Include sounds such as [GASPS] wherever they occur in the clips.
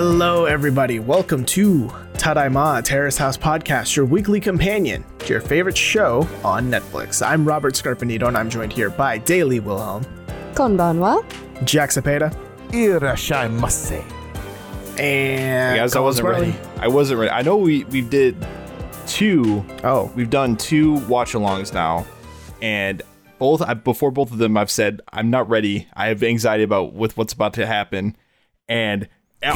Hello, everybody. Welcome to Tadaima Terrace House Podcast, your weekly companion to your favorite show on Netflix. I'm Robert Scarpanito, and I'm joined here by Daily Wilhelm, Konbanwa. Jack Cepeda, Irashaimase. and guys, I wasn't ready. I wasn't ready. I know we we did two. Oh, We've done two watch-alongs now, and both I, before both of them, I've said I'm not ready. I have anxiety about with what's about to happen, and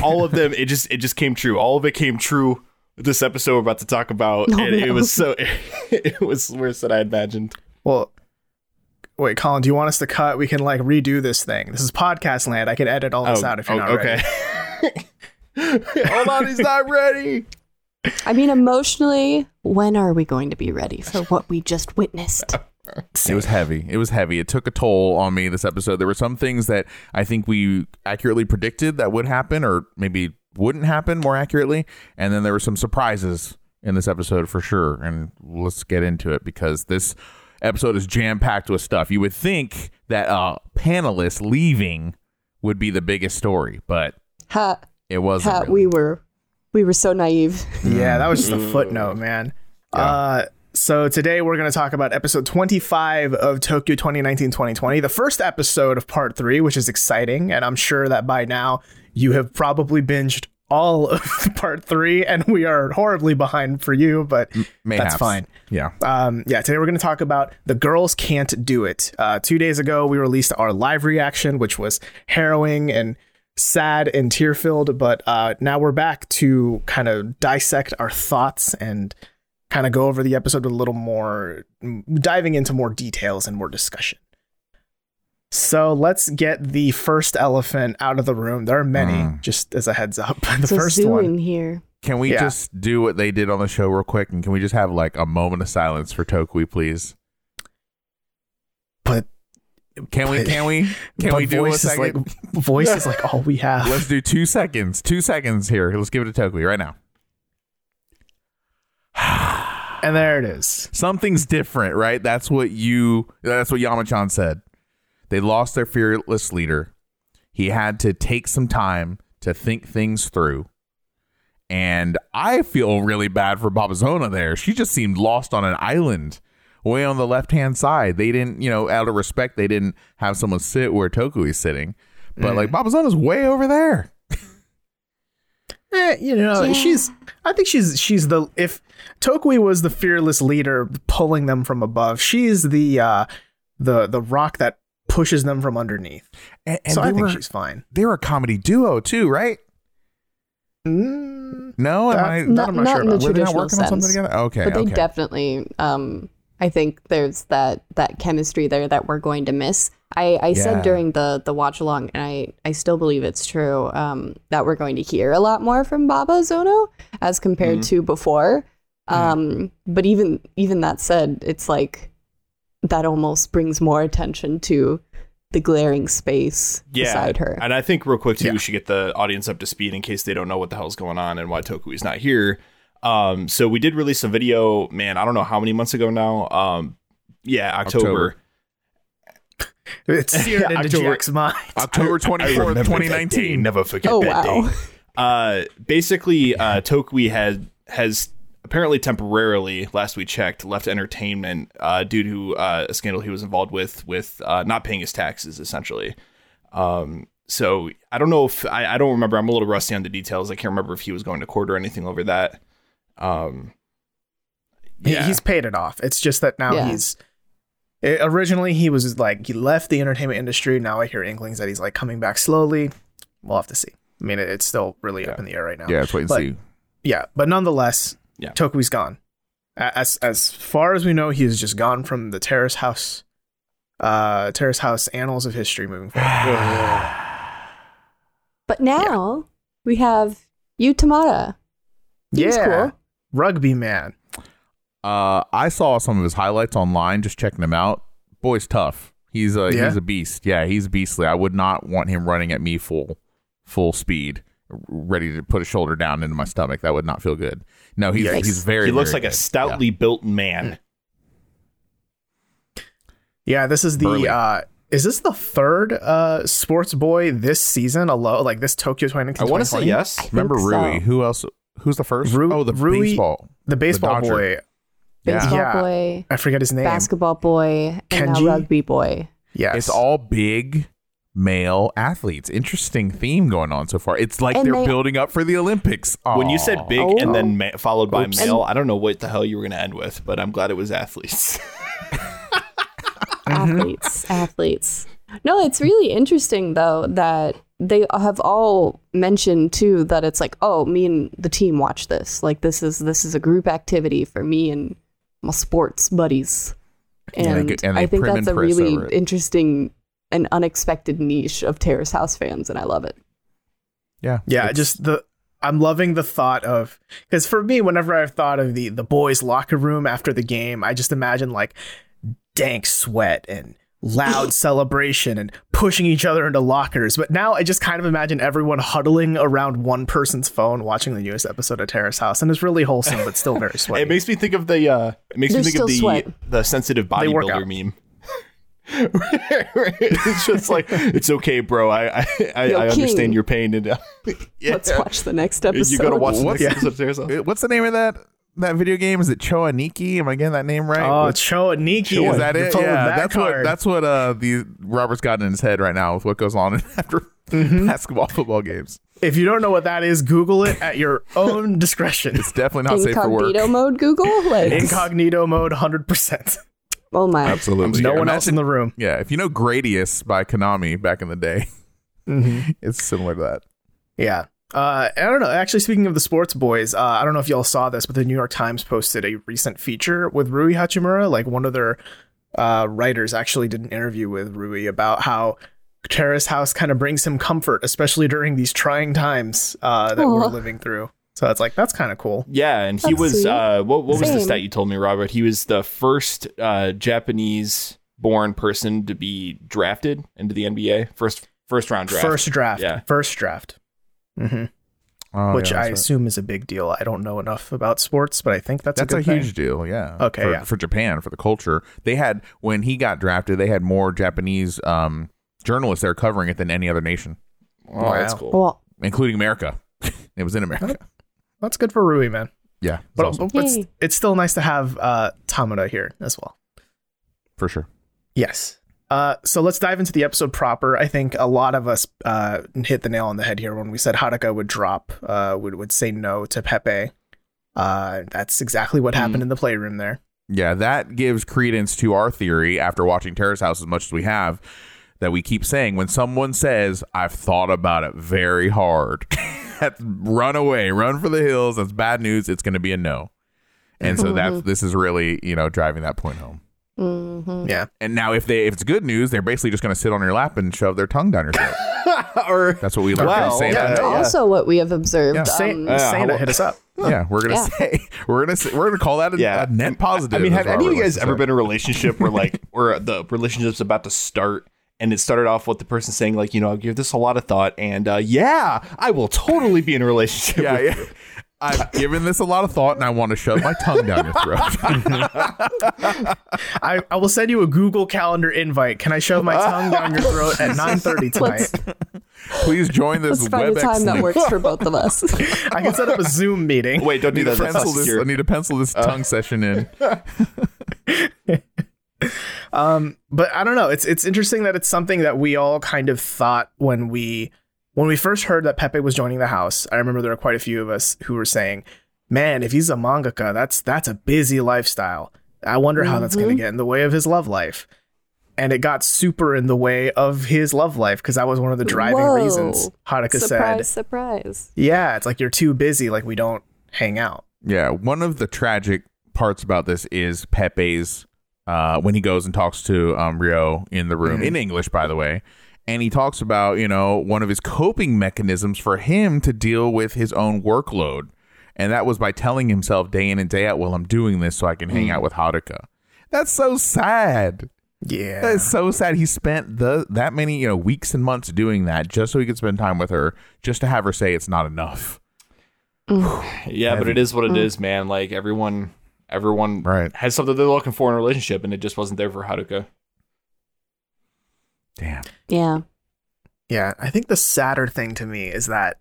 all of them, it just it just came true. All of it came true. This episode we're about to talk about, Oh, and it was so [LAUGHS] it was worse than I imagined. well, wait, Colin, do you want us to cut? We can like redo this thing. This is podcast land. I can edit all this oh, out if you're not Oh, okay. ready. Hold on, he's not ready. I mean, emotionally, when are we going to be ready for what we just witnessed? [LAUGHS] It was heavy. It was heavy. It took a toll on me this episode. There were some things that I think we accurately predicted that would happen or maybe wouldn't happen more accurately. And then there were some surprises in this episode for sure. And let's get into it because this episode is jam packed with stuff. You would think that a panelist leaving would be the biggest story, but Ha, it wasn't. ha, really. we were, we were so naive. Yeah, that was just a footnote, man. Uh, so today we're going to talk about episode 25 of Tokyo 2019-2020, the first episode of part three, which is exciting. And I'm sure that by now you have probably binged all [LAUGHS] of part three, and we are horribly behind for you, but that's fine. Yeah. Um, yeah, today we're going to talk about The Girls Can't Do It. Uh, two days ago, we released our live reaction, which was harrowing and sad and tear filled. But uh, now we're back to kind of dissect our thoughts and kind of go over the episode with a little more, diving into more details and more discussion. So let's get the first elephant out of the room. There are many, Mm. just as a heads up. [LAUGHS] The It's first zoo one. in here. Can we Yeah. just do what they did on the show real quick? And can we just have like a moment of silence for Tokui, please? But Can we? Can we? Can we do a voice is like second? [LAUGHS] voice is like all we [LAUGHS] have. Let's do two seconds. Two seconds here. Let's give it to Tokui right now. [SIGHS] [SIGHS] [SIGHS] and there it is. Something's different, right? That's what you. That's what Yamachan said. They lost their fearless leader. He had to take some time to think things through. And I feel really bad for Babazono there. She just seemed lost on an island way on the left hand side. They didn't, you know, out of respect, they didn't have someone sit where Toku is sitting. But like Babazono's way over there. Eh, you know, Yeah. she's. I think she's she's the if Tokui was the fearless leader pulling them from above, she's the uh the the rock that pushes them from underneath. And, and so I think were, she's fine. they were a comedy duo too, right? Mm, No, am That- I? Not, I'm not not sure in the were they not traditional working on something sense. together? Okay, but they okay. definitely, um, I think there's that that chemistry there that we're going to miss. I, I Yeah. said during the the watch along, and I I still believe it's true um, that we're going to hear a lot more from Baba Zono as compared Mm-hmm. to before. Um, but even even that said, it's like that almost brings more attention to the glaring space beside her. And I think real quick too, Yeah. we should get the audience up to speed in case they don't know what the hell's going on and why Tokui's not here. Um, so we did release a video, man. I don't know how many months ago now. Um, yeah, October. October. [LAUGHS] It's seared into October- Jack's mind. [LAUGHS] October I twenty fourth, remember twenty that day. nineteen. Never forget Oh, that wow. day. Uh, basically, uh, Tokui had has apparently temporarily, last we checked, left entertainment uh, due to uh, a scandal he was involved with with uh, not paying his taxes, essentially. Um, so I don't know if I, I don't remember. I'm a little rusty on the details. I can't remember if he was going to court or anything over that. Um, He- yeah. he's paid it off. It's just that now Yeah. he's. eh, originally, he was like he left the entertainment industry. Now I hear inklings that he's like coming back slowly. We'll have to see. I mean, it- it's still really up in the air right now. Yeah, let's wait and But- see. Yeah, but nonetheless, Yeah. Tokui's gone. As as far as we know, he is just gone from the Terrace House, uh, Terrace House annals of history moving forward. [SIGHS] but now we have Yu Tamura. He's yeah, cool. rugby man. Uh, I saw some of his highlights online, just checking him out. Boy's tough. He's a Yeah? he's a beast. Yeah, he's beastly. I would not want him running at me full full speed, r- ready to put a shoulder down into my stomach. That would not feel good. No, he's Yikes. he's very. he looks very like a good. stoutly built man. Yeah, this is the uh is this the third uh sports boy this season alone? Like this Tokyo 2019? I want to say 2020? yes. Remember Rui? so. Who else? Who's the first? Ru- oh, the Rui- baseball. The baseball Dodger. boy. Baseball Yeah. boy, I forget his name. basketball boy, and now Kenji? rugby boy. Yes. It's all big male athletes. Interesting theme going on so far. It's like And they're they- building up for the Olympics. When you said big Oh. and then oh. ma- followed by Oops. male, I don't know what the hell you were going to end with, but I'm glad it was athletes. [LAUGHS] athletes, athletes. No, it's really interesting though that they have all mentioned too that it's like, oh, me and the team watch this. Like this is this is a group activity for me and my sports buddies. Yeah, they And, get- and they I think that's a really interesting and unexpected niche of Terrace House fans, and I love it. yeah, Yeah, it's- just the I'm loving the thought of because for me, whenever I've thought of the the boys' locker room after the game, I just imagine like dank sweat and loud [COUGHS] celebration and pushing each other into lockers. But now I just kind of imagine everyone huddling around one person's phone watching the newest episode of Terrace House, and it's really wholesome but still very [LAUGHS] sweaty. it makes me think of the uh, it makes me think of the sweat. the sensitive bodybuilder meme. [LAUGHS] it's just like it's okay, bro. I I, I, Yo, I understand your pain and uh, [LAUGHS] yeah. [LAUGHS] Let's watch the next episode. You gotta watch the What's- next episode of Terrace House. Uh, What's the name of that that video game? Is it Cho Aniki? Am I getting that name right? oh, With- Cho Niki. is that it? Yeah, that that's what that's what uh the Robert's got in his head right now with what goes on after Mm-hmm. basketball football games. If you don't know what that is, Google it at your own discretion. It's definitely not safe for work. Incognito mode Google? Like, Incognito mode, hundred percent. Oh my. Absolutely. No one Imagine- else in the room. Yeah, if you know Gradius by Konami back in the day, [LAUGHS] [LAUGHS] it's similar to that. Yeah. Uh, I don't know. Actually, speaking of the sports boys, uh, I don't know if y'all saw this, but the New York Times posted a recent feature with Rui Hachimura. Like one of their uh, writers actually did an interview with Rui about how Terrace House kind of brings him comfort, especially during these trying times uh, that we're living through. So it's like that's kind of cool. Yeah, and he That's was uh what what was the stat you told me, Robert? He was the first uh Japanese born person to be drafted into the NBA. First first round draft. First draft. Yeah. First draft. hmm Oh, Which yeah, I right. assume is a big deal. I don't know enough about sports, but I think that's, That's a, a, good thing. huge deal, yeah. Okay, for, yeah. for Japan, for the culture, they had when he got drafted, they had more Japanese um, journalists there covering it than any other nation, Oh, that's Wow. cool. Well, including America. [LAUGHS] it was in America. That's good for Rui, man. Yeah, it's But, awesome, but it's, it's still nice to have uh, Tamura here as well. for sure. Yes. Uh, so let's dive into the episode proper. I think a lot of us uh, hit the nail on the head here when we said Haruka would drop, uh, would would say no to Pepe. Uh, that's exactly what happened in the playroom there. Yeah, that gives credence to our theory after watching Terrace House as much as we have that we keep saying when someone says, I've thought about it very hard, [LAUGHS] that's run away, run for the hills. That's bad news. It's going to be a no. And so that's this is really, you know, driving that point home. mhm. Yeah. And now if they if it's good news, they're basically just going to sit on your lap and shove their tongue down your throat. [LAUGHS] or That's what we learned Well, from Santa. yeah, yeah. also what we have observed. Yeah. Say, um, Yeah, Santa how- hit us up. Yeah, we're gonna Yeah. say [LAUGHS] we're gonna say, we're gonna call that a, Yeah. a net positive. I mean, have any of you guys ever been in a relationship where like [LAUGHS] where the relationship's about to start and it started off with the person saying like, you know, I'll give this a lot of thought and uh yeah, I will totally be in a relationship. Yeah, with yeah. I've given this a lot of thought, and I want to shove my tongue down your throat. [LAUGHS] I, I will send you a Google Calendar invite. Can I shove my tongue down your throat at 9:30 [LAUGHS] Let's- tonight? [LAUGHS] Please join this Let's find a WebEx time that works for both of us. I can set up a Zoom meeting. Wait, don't do need, to that. Pencil this. I need to pencil this tongue session in. Um, but I don't know. It's it's interesting that it's something that we all kind of thought when we when we first heard that Pepe was joining the house. I remember there were quite a few of us who were saying, "Man, if he's a mangaka, that's that's a busy lifestyle. I wonder how that's going to get in the way of his love life." And it got super in the way of his love life because that was one of the driving Whoa. reasons Haruka surprise, said, surprise. "Yeah, it's like you're too busy. Like we don't hang out." Yeah, one of the tragic parts about this is Pepe's uh, when he goes and talks to um, Rio in the room in English, by the way, and he talks about you know one of his coping mechanisms for him to deal with his own workload, and that was by telling himself day in and day out, "Well, I'm doing this so I can hang out with Haruka." That's so sad. Yeah, That is so sad. He spent the that many you know weeks and months doing that just so he could spend time with her, just to have her say it's not enough. Yeah, but it is what it is, man. Like everyone everyone Right. has something they're looking for in a relationship and it just wasn't there for Haruka. Damn. Yeah. Yeah, I think the sadder thing to me is that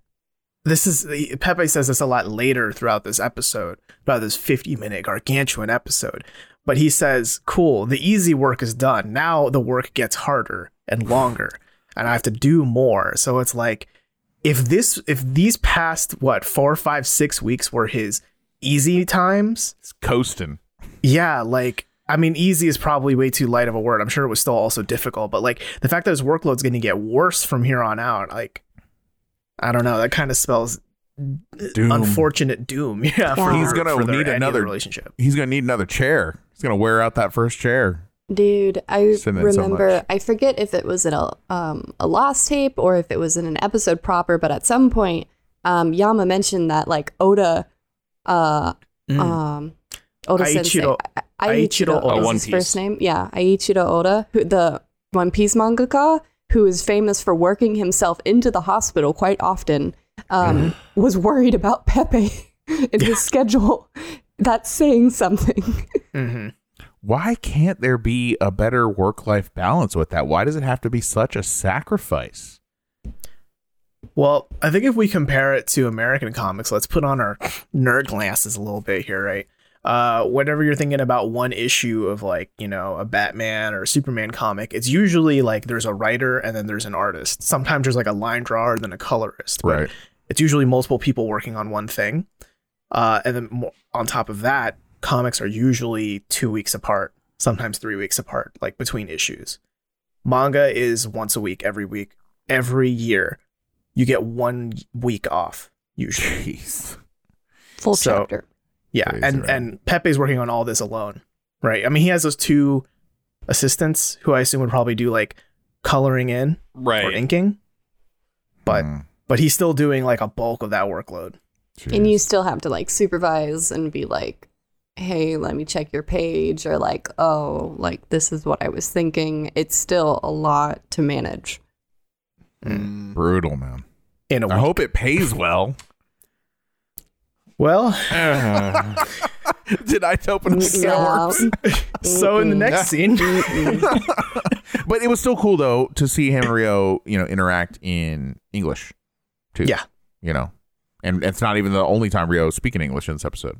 this is Pepe says this a lot later throughout this episode about this 50 minute gargantuan episode. But he says, "Cool, the easy work is done. Now the work gets harder and [SIGHS] longer, and I have to do more." So it's like if this if these past what four, five, six weeks were his easy times, It's coasting. yeah, like I mean, easy is probably way too light of a word. I'm sure it was still also difficult, but like the fact that his workload's going to get worse from here on out, like I don't know, that kind of spells Doom. unfortunate doom. [LAUGHS] Yeah, for, He's gonna for need any of the another- relationship. He's gonna need another chair. He's gonna wear out that first chair. Dude, I Sitting in so remember. I forget if it was in a um a lost tape or if it was in an episode proper, but at some point, um, Yama mentioned that like Oda, uh, um, Oda Sensei, Eiichiro- I- I- Eiichiro Eiichiro Oda Oda. his first name. Yeah, Eiichiro Oda, who the One Piece mangaka, who is famous for working himself into the hospital quite often, um, was worried about Pepe [LAUGHS] and his schedule. That's saying something. hmm Why can't there be a better work life balance with that? Why does it have to be such a sacrifice? Well, I think if we compare it to American comics, let's put on our nerd glasses a little bit here, right? Uh, whenever you're thinking about one issue of like, you know, a Batman or a Superman comic, it's usually like there's a writer and then there's an artist. Sometimes there's like a line drawer and then a colorist. Right. It's usually multiple people working on one thing. Uh, and then on top of that, comics are usually two weeks apart, sometimes three weeks apart, like between issues. Manga is once a week, every week, every year. You get one week off usually. Jeez. Full So- chapter. Yeah, Crazy, and right? and Pepe's working on all this alone, right? I mean, he has those two assistants who I assume would probably do like coloring in or Right. inking, but Mm, but he's still doing like a bulk of that workload. And you still have to like supervise and be like, hey, let me check your page, or like, oh, like this is what I was thinking. It's still a lot to manage. Mm. brutal, man. In a I week. hope it pays well. Well, [LAUGHS] Did I open a can of Yeah. worms? so in the next scene, [LAUGHS] But it was still cool though to see him and Rio, you know, interact in English too. Yeah. You know. And it's not even the only time Rio speaking English in this episode.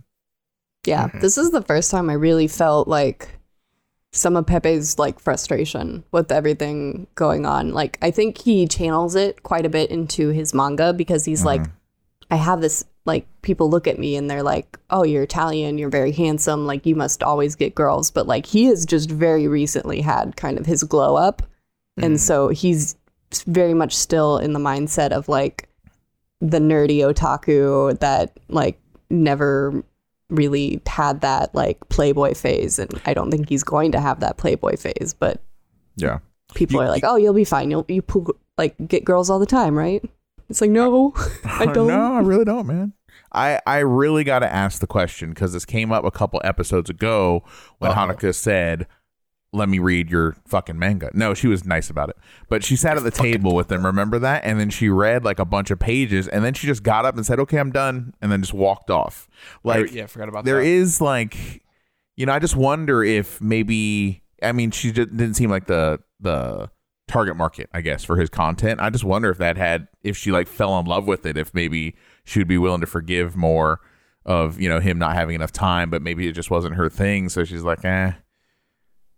Yeah, Mhm. this is the first time I really felt like some of Pepe's like frustration with everything going on. Like I think he channels it quite a bit into his manga because he's like mm-hmm. I have this like people look at me and they're like, "Oh, you're Italian, you're very handsome, like you must always get girls." But like he has just very recently had kind of his glow up. And mm. so he's very much still in the mindset of like the nerdy otaku that like never really had that like playboy phase and I don't think he's going to have that playboy phase, but Yeah. people You- are like, "Oh, you'll be fine. You'll you poo- like get girls all the time, right?" It's like, "No, [LAUGHS] I [LAUGHS] don't." No, I really don't, man. I, I really got to ask the question because this came up a couple episodes ago when Uh-oh. Hanukkah said, "Let me read your fucking manga." No, she was nice about it, but she sat at the table with them. Remember that? And then she read like a bunch of pages, and then she just got up and said, "Okay, I'm done," and then just walked off. Like, yeah, I forgot about there that. is like, you know, I just wonder if maybe. I mean, she didn't seem like the the target market, I guess, for his content. I just wonder if that had if she like fell in love with it, if maybe she would be willing to forgive more of you know him not having enough time, but maybe it just wasn't her thing. So she's like, eh,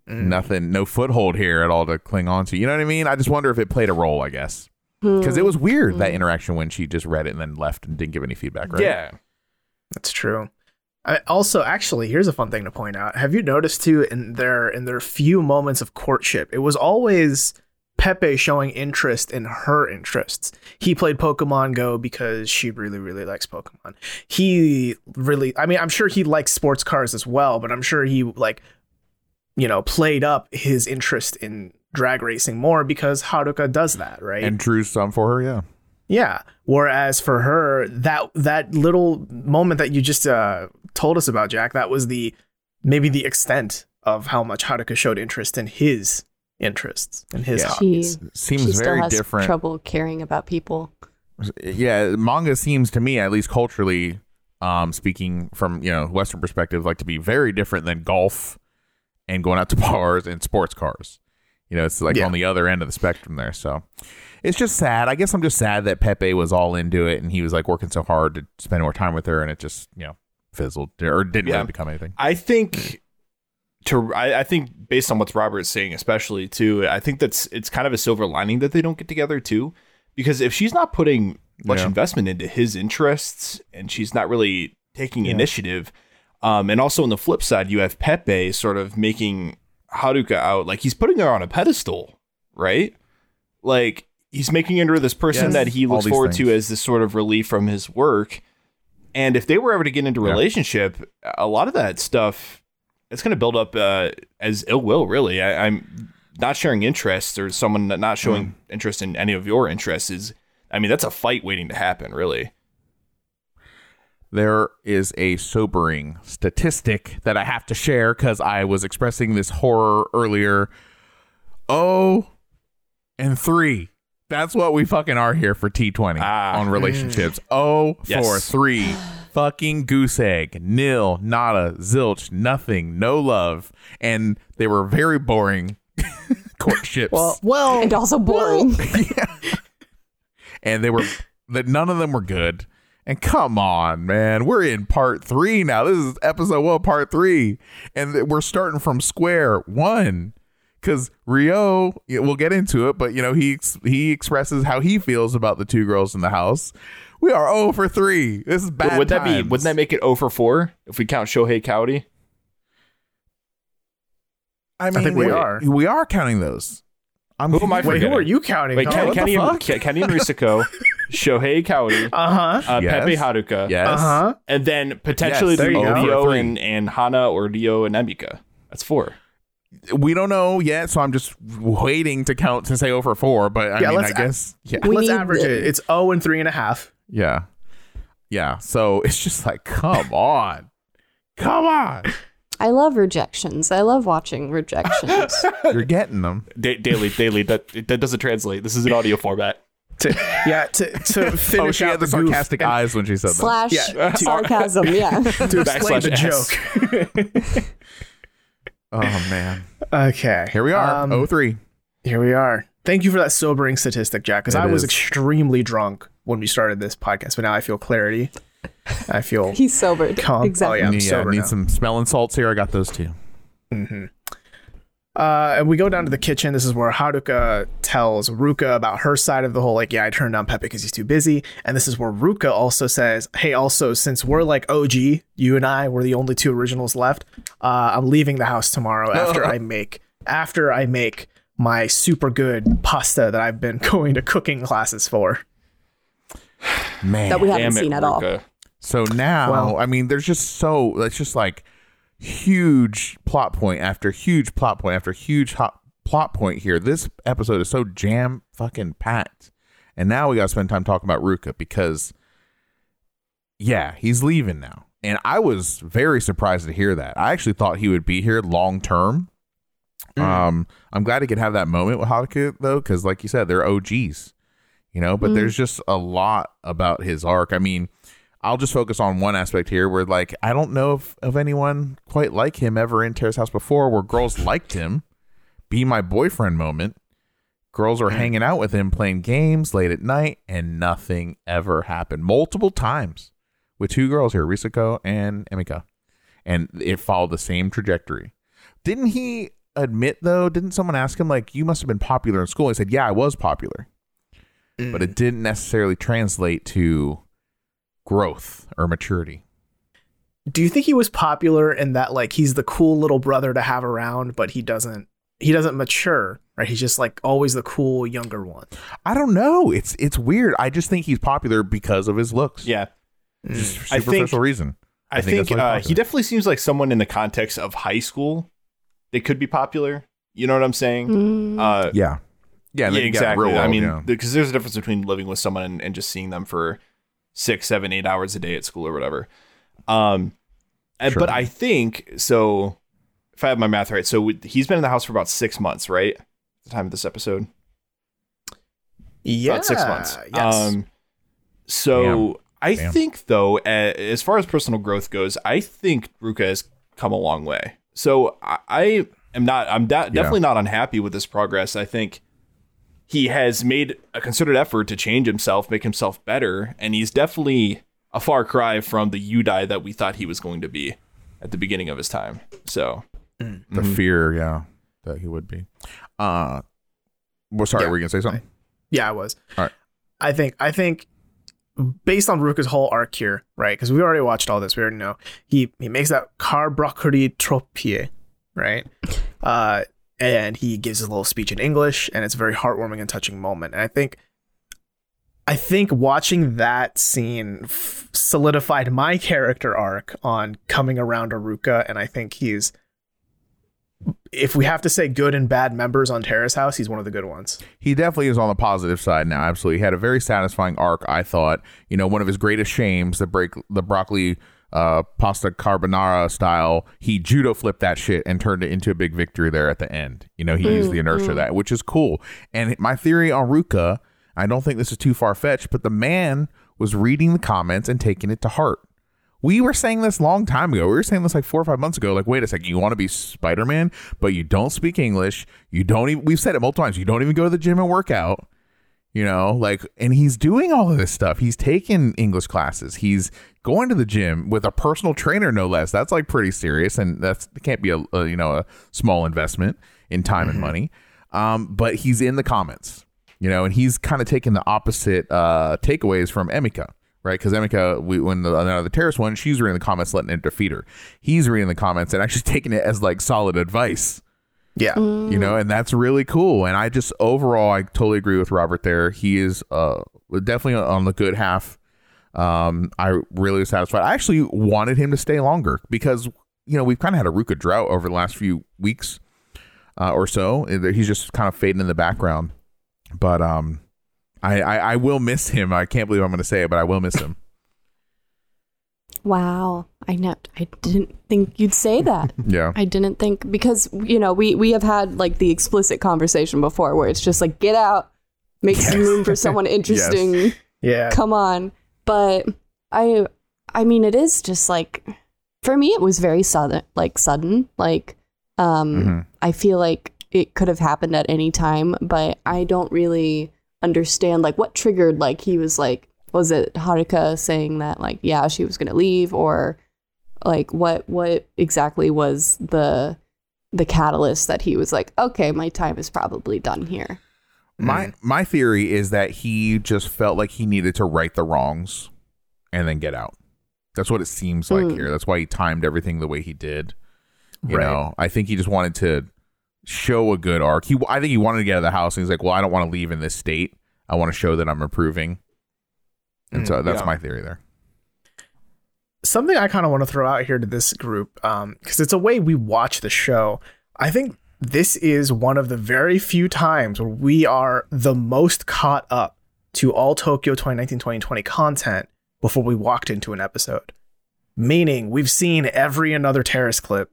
Mm. nothing, no foothold here at all to cling on to. You know what I mean? I just wonder if it played a role. I guess hmm. because it was weird that hmm. interaction when she just read it and then left and didn't give any feedback. Right? Yeah. That's true. I, also, actually, here's a fun thing to point out. Have you noticed too in their in their few moments of courtship, it was always Pepe showing interest in her interests. He played Pokemon Go because she really, really likes Pokemon. He really, I mean, I'm sure he likes sports cars as well, but I'm sure he like, you know, played up his interest in drag racing more because Haruka does that, right? and drew some for her. Yeah. Yeah. Whereas for her, that that little moment that you just uh, told us about, Jack, that was the maybe the extent of how much Haruka showed interest in his interests and his Yeah. hobbies. She, Seems she still very has different. trouble caring about people. yeah manga seems to me at least culturally um speaking from you know western perspective like to be very different than golf and going out to [LAUGHS] bars and sports cars You know, it's like Yeah. on the other end of the spectrum there. So it's just sad. I guess I'm just sad that Pepe was all into it and he was like working so hard to spend more time with her and it just, you know, fizzled or didn't Yeah. really become anything. I think to I, I think based on what Robert's saying, especially too, I think that's it's kind of a silver lining that they don't get together too, because if she's not putting much Yeah. investment into his interests and she's not really taking initiative, um, and also on the flip side, you have Pepe sort of making Haruka out like he's putting her on a pedestal, right? Like he's making her this person Yes. that he looks forward to as this sort of relief from his work. And if they were ever to get into a Yeah. relationship, a lot of that stuff it's going to build up uh, as ill will. Really, I, I'm not sharing interests or someone not showing Mm. interest in any of your interests is. I mean, that's a fight waiting to happen. Really, there is a sobering statistic that I have to share because I was expressing this horror earlier. Oh, and three. That's what we fucking are here for T20 Ah. on relationships. Oh, Yes. for three. [SIGHS] fucking goose egg. Nil, nada, zilch, nothing, no love. And they were very boring [LAUGHS] courtships. Well, well, and also boring. [LAUGHS] Yeah. and they were that none of them were good. And come on, man, we're in part three now. This is episode one, part three, and we're starting from square one. Because Rio, we'll get into it, but you know he he expresses how he feels about the two girls in the house. We are 0 for three. This is bad. would that be? Wouldn't that make it 0 for four if we count Shohei Cowdy? I mean, think we wait, are. We are counting those. I'm Who am I wait, forgetting? who are you counting? Wait, Oh, Ken, Kenny, and, fuck? Ken- Kenny and Risako, Shohei Cowdy, uh huh. uh, Yes. Pepe Haruka, Yes. Uh huh. and then potentially Yes, there the you Three. and, and Hana or Dio and Emika. That's four. We don't know yet, so I'm just waiting to count to say over four. But I Yeah, mean, let's I guess yeah. Let's average the- it. It's zero and three and a half. Yeah. Yeah. So it's just like, come [LAUGHS] on. Come on. I love rejections. I love watching rejections. [LAUGHS] You're getting them. Da- daily, daily. That that doesn't translate. This is an audio format. To, yeah, to, to [LAUGHS] Oh, finish she out had the sarcastic and eyes when she said that. Slash Yeah. [LAUGHS] sarcasm. Yeah. [LAUGHS] to explain Backslash the S. joke. Oh, man. okay, Here we are. Um, oh three. Here we are. Thank you for that sobering statistic, Jack, because It I was is. extremely drunk when we started this podcast, but now I feel clarity. I feel He's sobered. Calm. Exactly. Oh, yeah. I'm yeah, sober need now. some smelling salts here. I got those too. Uh, and we go down to the kitchen. This is where Haruka tells Ruka about her side of the whole, like, yeah, I turned down Pepe because he's too busy. And this is where Ruka also says, hey, also, since we're like OG, you and I, we're the only two originals left, uh, I'm leaving the house tomorrow [LAUGHS] after I make, after I make my super good pasta that I've been [LAUGHS] going to cooking classes for. Man. That we haven't Damn it, seen at all. Ruka. So now, Well- I mean, there's just so it's just like huge plot point after huge plot point after huge hot plot point here. This episode is so jam fucking packed, and now we got to spend time talking about Ruka because, yeah, he's leaving now, and I was very surprised to hear that. I actually thought he would be here long term. Um, I'm glad he could have that moment with Haruka though, because like you said, they're OGs, you know. But there's just a lot about his arc. I mean, I'll just focus on one aspect here where like I don't know if, of anyone quite like him ever in Terrace House before where girls liked him. Be my boyfriend moment. Girls were mm. hanging out with him playing games late at night and nothing ever happened. Multiple times with two girls here, Risako and Emika. And it followed the same trajectory. Didn't he admit though? Didn't someone ask him like you must have been popular in school? He said, "Yeah, I was popular." Mm. But it didn't necessarily translate to growth or maturity. Do you think he was popular in that like he's the cool little brother to have around, but he doesn't he doesn't mature, right? He's just like always the cool younger one. I don't know. It's it's weird. I just think he's popular because of his looks. Yeah, just for I think- superficial reason. I, think think, uh, he definitely seems like someone in the context of high school that could be popular. You know what I'm saying? Mm. Uh, Yeah, yeah, yeah, then you got exactly. real I well, mean, yeah. because there's a difference between living with someone and, and just seeing them for six, seven, eight hours a day at school or whatever. Um, Sure. but I think so. If I have my math right, so he's been in the house for about six months, right? At the time of this episode, Yeah, about six months. Yes. Um, so I Damn. think though, as far as personal growth goes, I think Ruka has come a long way. So I, I am not. I'm da- definitely not unhappy with this progress. I think he has made a concerted effort to change himself, make himself better, and he's definitely a far cry from the Yudai that we thought he was going to be at the beginning of his time. So The fear, yeah, that he would be. Uh, well, sorry, Yeah. were you gonna say something? Yeah, I was. All right. I think I think based on Ruka's whole arc here, right? Because we already watched all this, we already know he he makes that carbroccoli tropie, right? [LAUGHS] Uh, and he gives a little speech in English, and it's a very heartwarming and touching moment. And I think, I think watching that scene f- solidified my character arc on coming around Aruka, and I think he's. If we have to say good and bad members on Terrace House, he's one of the good ones. he definitely is on the positive side now. Absolutely, he had a very satisfying arc. I thought, you know, one of his greatest shames, the break, the broccoli uh, pasta carbonara style. He judo flipped that shit and turned it into a big victory there at the end. You know, he used the inertia of that, which is cool. And my theory on Ruka, I don't think this is too far fetched, but the man was reading the comments and taking it to heart. We were saying this long time ago. We were saying this like four or five months ago. Like, wait a second, you want to be Spider Man, but you don't speak English. You don't even. We've said it multiple times. You don't even go to the gym and work out. You know, like, and he's doing all of this stuff. He's taking English classes. He's going to the gym with a personal trainer, no less. That's like pretty serious, and that's can't be a, a you know a small investment in time and money. Um, but he's in the comments, you know, and he's kind of taking the opposite uh takeaways from Emika right? Because Emika, we, when the, the terrorist one, she's reading the comments, letting it defeat her. He's reading the comments and actually [LAUGHS] taking it as like solid advice, Yeah. you know, and that's really cool. And I just overall, I totally agree with Robert there. He is uh definitely on the good half. Um, I really was satisfied. I actually wanted him to stay longer because you know we've kind of had a Ruka drought over the last few weeks uh, or so. He's just kind of fading in the background, but um. I, I, I will miss him. I can't believe I'm going to say it, but I will miss him. Wow. I know I didn't think you'd say that. [LAUGHS] Yeah. I didn't think because you know, we we have had like the explicit conversation before where it's just like get out, make some room for [LAUGHS] someone interesting. Yeah. Come on. But I I mean it is just like for me it was very sudden like sudden. Like um Mhm. I feel like it could have happened at any time, but I don't really understand like what triggered like he was like was it Haruka saying that like yeah she was gonna leave or like what what exactly was the the catalyst that he was like okay my time is probably done here My my theory is that he just felt like he needed to right the wrongs and then get out. That's what it seems like Mm. here. That's why he timed everything the way he did. You Right. know, I think he just wanted to show a good arc. He I think he wanted to get out of the house and he's like, "Well, I don't want to leave in this state. I want to show that I'm improving." And mm, so that's yeah. my theory there. something I kind of want to throw out here to this group, um, because it's a way we watch the show. I think this is one of the very few times where we are the most caught up to all Tokyo 2019 2020 content before we walked into an episode. Meaning, we've seen every another terrace clip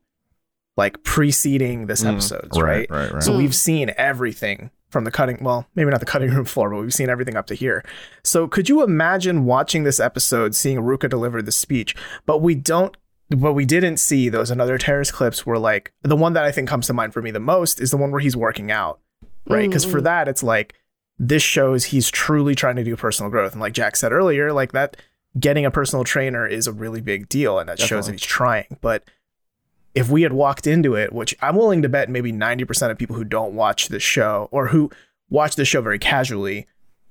like preceding this mm, episode, right? right, right, right. So Mm. we've seen everything from the cutting, well, maybe not the cutting room [LAUGHS] floor, but we've seen everything up to here. So could you imagine watching this episode, seeing Ruka deliver the speech, but we don't, but we didn't see those another terrace clips were like the one that I think comes to mind for me the most is the one where he's working out, right? Because for mm-hmm. that, it's like this shows he's truly trying to do personal growth. And like Jack said earlier, like that getting a personal trainer is a really big deal and that shows that he's trying. But if we had walked into it, which I'm willing to bet maybe 90% of people who don't watch the show or who watch the show very casually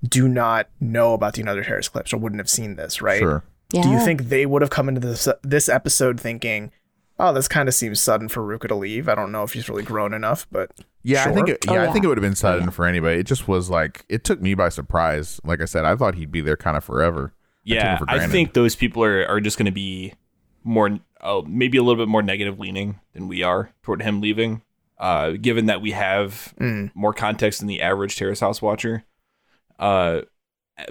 do not know about the Another Terrace clips or wouldn't have seen this, right? Sure. yeah Do you think they would have come into this this episode thinking, "Oh, this kind of seems sudden for Ruka to leave"? I don't know if he's really grown enough, but Yeah, I think it, yeah, Oh, I think it would have been sudden yeah. for anybody. It just was like it took me by surprise. Like I said, I thought he'd be there kind of forever. Yeah, it for I think those people are, are just going to be more, oh, maybe a little bit more negative leaning than we are toward him leaving. Uh, given that we have mm, more context than the average Terrace House watcher. Uh,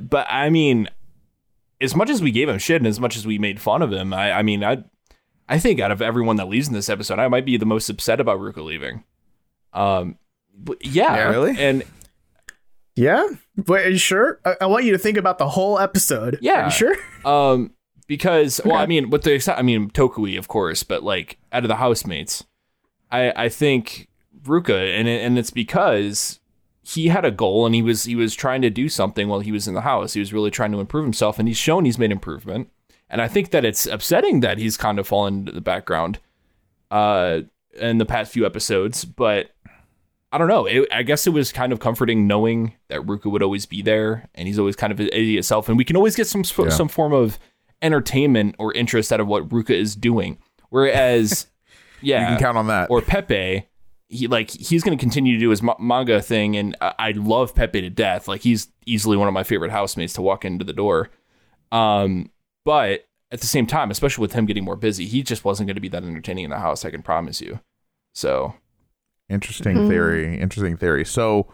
but I mean, as much as we gave him shit and as much as we made fun of him, I, I mean, I, I think out of everyone that leaves in this episode, I might be the most upset about Ruka leaving. Um, yeah, Yeah. Really? and yeah. But are you sure? I, I want you to think about the whole episode. Are Yeah. you sure? Um, because well, I mean, with the exce- I mean Tokui, of course, but like out of the housemates, I I think Ruka, and it, and it's because he had a goal and he was he was trying to do something while he was in the house. He was really trying to improve himself, and he's shown he's made improvement. And I think that it's upsetting that he's kind of fallen into the background uh, in the past few episodes. But I don't know. It, I guess it was kind of comforting knowing that Ruka would always be there, and he's always kind of an idiot self, and we can always get some Yeah. some form of entertainment or interest out of what Ruka is doing. Whereas, [LAUGHS] yeah, You can count on that. or Pepe, he like he's going to continue to do his ma- manga thing, and I-, I love Pepe to death. Like he's easily one of my favorite housemates to walk into the door. Um, but at the same time, especially with him getting more busy, he just wasn't going to be that entertaining in the house. I can promise you. So Interesting Mm. theory. Interesting theory. So,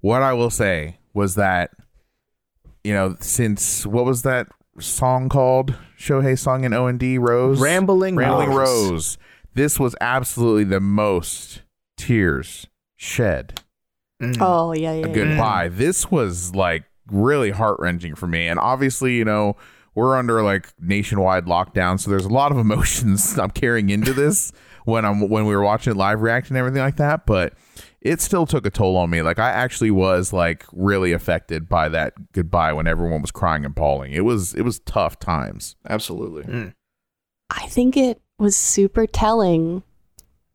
what I will say was that, you know, since what was that song called? Shohei Song in O and D Rose. Rambling, Rambling Rose. Rose. This was absolutely the most tears shed. Mm. Oh yeah, yeah. A yeah. goodbye. This was like really heart wrenching for me. And obviously, you know, we're under like nationwide lockdown, so there's a lot of [LAUGHS] emotions I'm carrying into this when I'm when we were watching live reaction and everything like that. But it still took a toll on me. Like I actually was like really affected by that goodbye when everyone was crying and bawling. It was it was tough times. absolutely, hmm. I think it was super telling,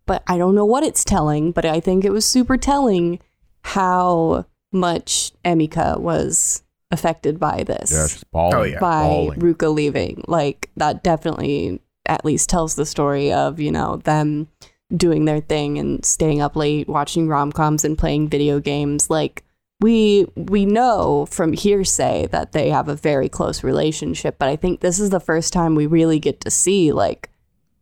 but I don't know what it's telling, but I think it was super telling how much Emika was affected by this. Yeah, just bawling. Oh, yeah. by bawling. Ruka leaving. Like that definitely at least tells the story of, you know, them doing their thing and staying up late watching rom-coms and playing video games. Like we we know from hearsay that they have a very close relationship, but I think this is the first time we really get to see like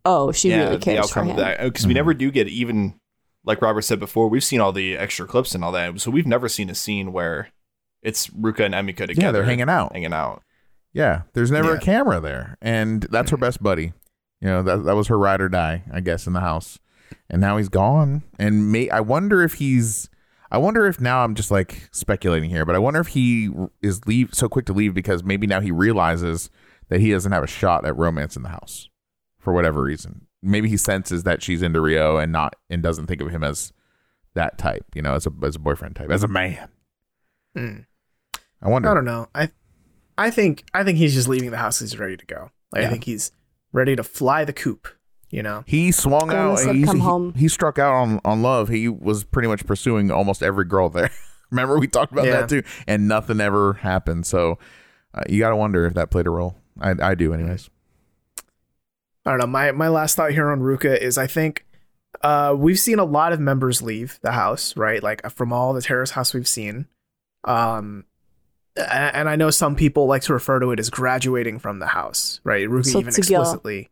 oh, she really cares for him. that because we never do get even like Robert said before. We've seen all the extra clips and all that, so we've never seen a scene where it's Ruka and Emika together. Yeah, they're hanging out. hanging out. Yeah, there's never Yeah. a camera there, and that's her mm. best buddy. You know that that was her ride or die, I guess, in the house, and now he's gone. And may I wonder if he's, I wonder if now I'm just like speculating here, but I wonder if he is leave so quick to leave because maybe now he realizes that he doesn't have a shot at romance in the house for whatever reason. Maybe he senses that she's into Rio and not and doesn't think of him as that type, you know, as a as a boyfriend type, as a man. Mm. I wonder. I don't know. I I think I think he's just leaving the house. He's ready to go. Like, Yeah. I think he's ready to fly the coop. You know. He swung Go out. He, come he- home. he struck out on, on love. He was pretty much pursuing almost every girl there. [LAUGHS] Remember we talked about Yeah. that too, and nothing ever happened. So uh, you got to wonder if that played a role. I, I do, anyways. I don't know. My my last thought here on Ruka is I think uh, we've seen a lot of members leave the house, right? Like from all the terrace house we've seen. Um, and I know some people like to refer to it as graduating from the house, right? Ruka even Sotsugyou. explicitly,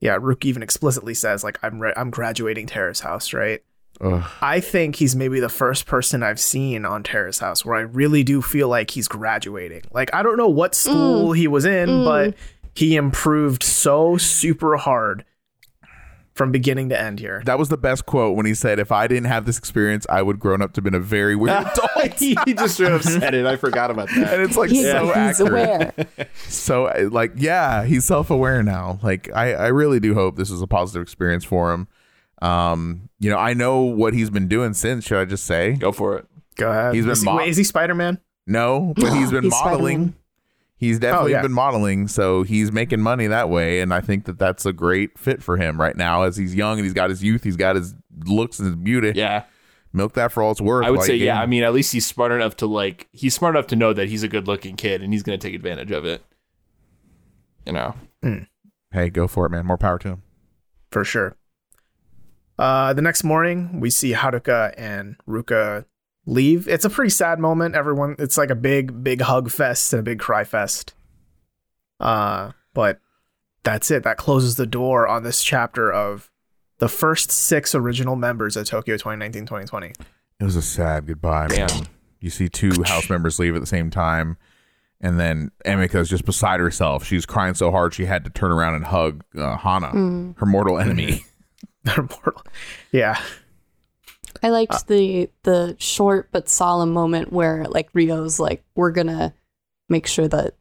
yeah, Rook even explicitly says like I'm re- I'm graduating Terrace House, right? Ugh. I think he's maybe the first person I've seen on Terrace House where I really do feel like he's graduating. Like I don't know what school he was in, Mm. but he improved so super hard from beginning to end here. That was the best quote when he said, "If I didn't have this experience, I would grown up to been a very weird [LAUGHS] adult." he just straight up said it. I forgot about that, and it's like He- so he's accurate. aware. So uh, like, yeah, he's self aware now. Like, I I really do hope this is a positive experience for him. Um, you know, I know what he's been doing since. Should I just say? Go for it. Go ahead. He's been is, he, mo- wait, is he Spider Man? No, but he's [GASPS] been He's modeling. Spider-Man. He's definitely Oh, yeah. been modeling, so he's making money that way, and I think that that's a great fit for him right now. As he's young and he's got his youth, he's got his looks and his beauty. Yeah, Milk that for all it's worth. I would while say yeah. I mean, at least he's smart enough to like. He's smart enough to know that he's a good-looking kid, and he's going to take advantage of it. You know. hey, go for it, man. More power to him. For sure. Uh, the next morning, we see Haruka and Ruka leave. It's a pretty sad moment. Everyone, it's like a big, big hug fest and a big cry fest. Uh, but that's it. That closes the door on this chapter of the first six original members of Tokyo 2019 2020. It was a sad goodbye, man. Damn. You see two house members leave at the same time, and then Emika's just beside herself. She's crying so hard she had to turn around and hug uh, Hana, Mm. her mortal enemy. [LAUGHS] They're mortal. Yeah. I liked uh, the the short but solemn moment where like Rio's like, we're gonna make sure that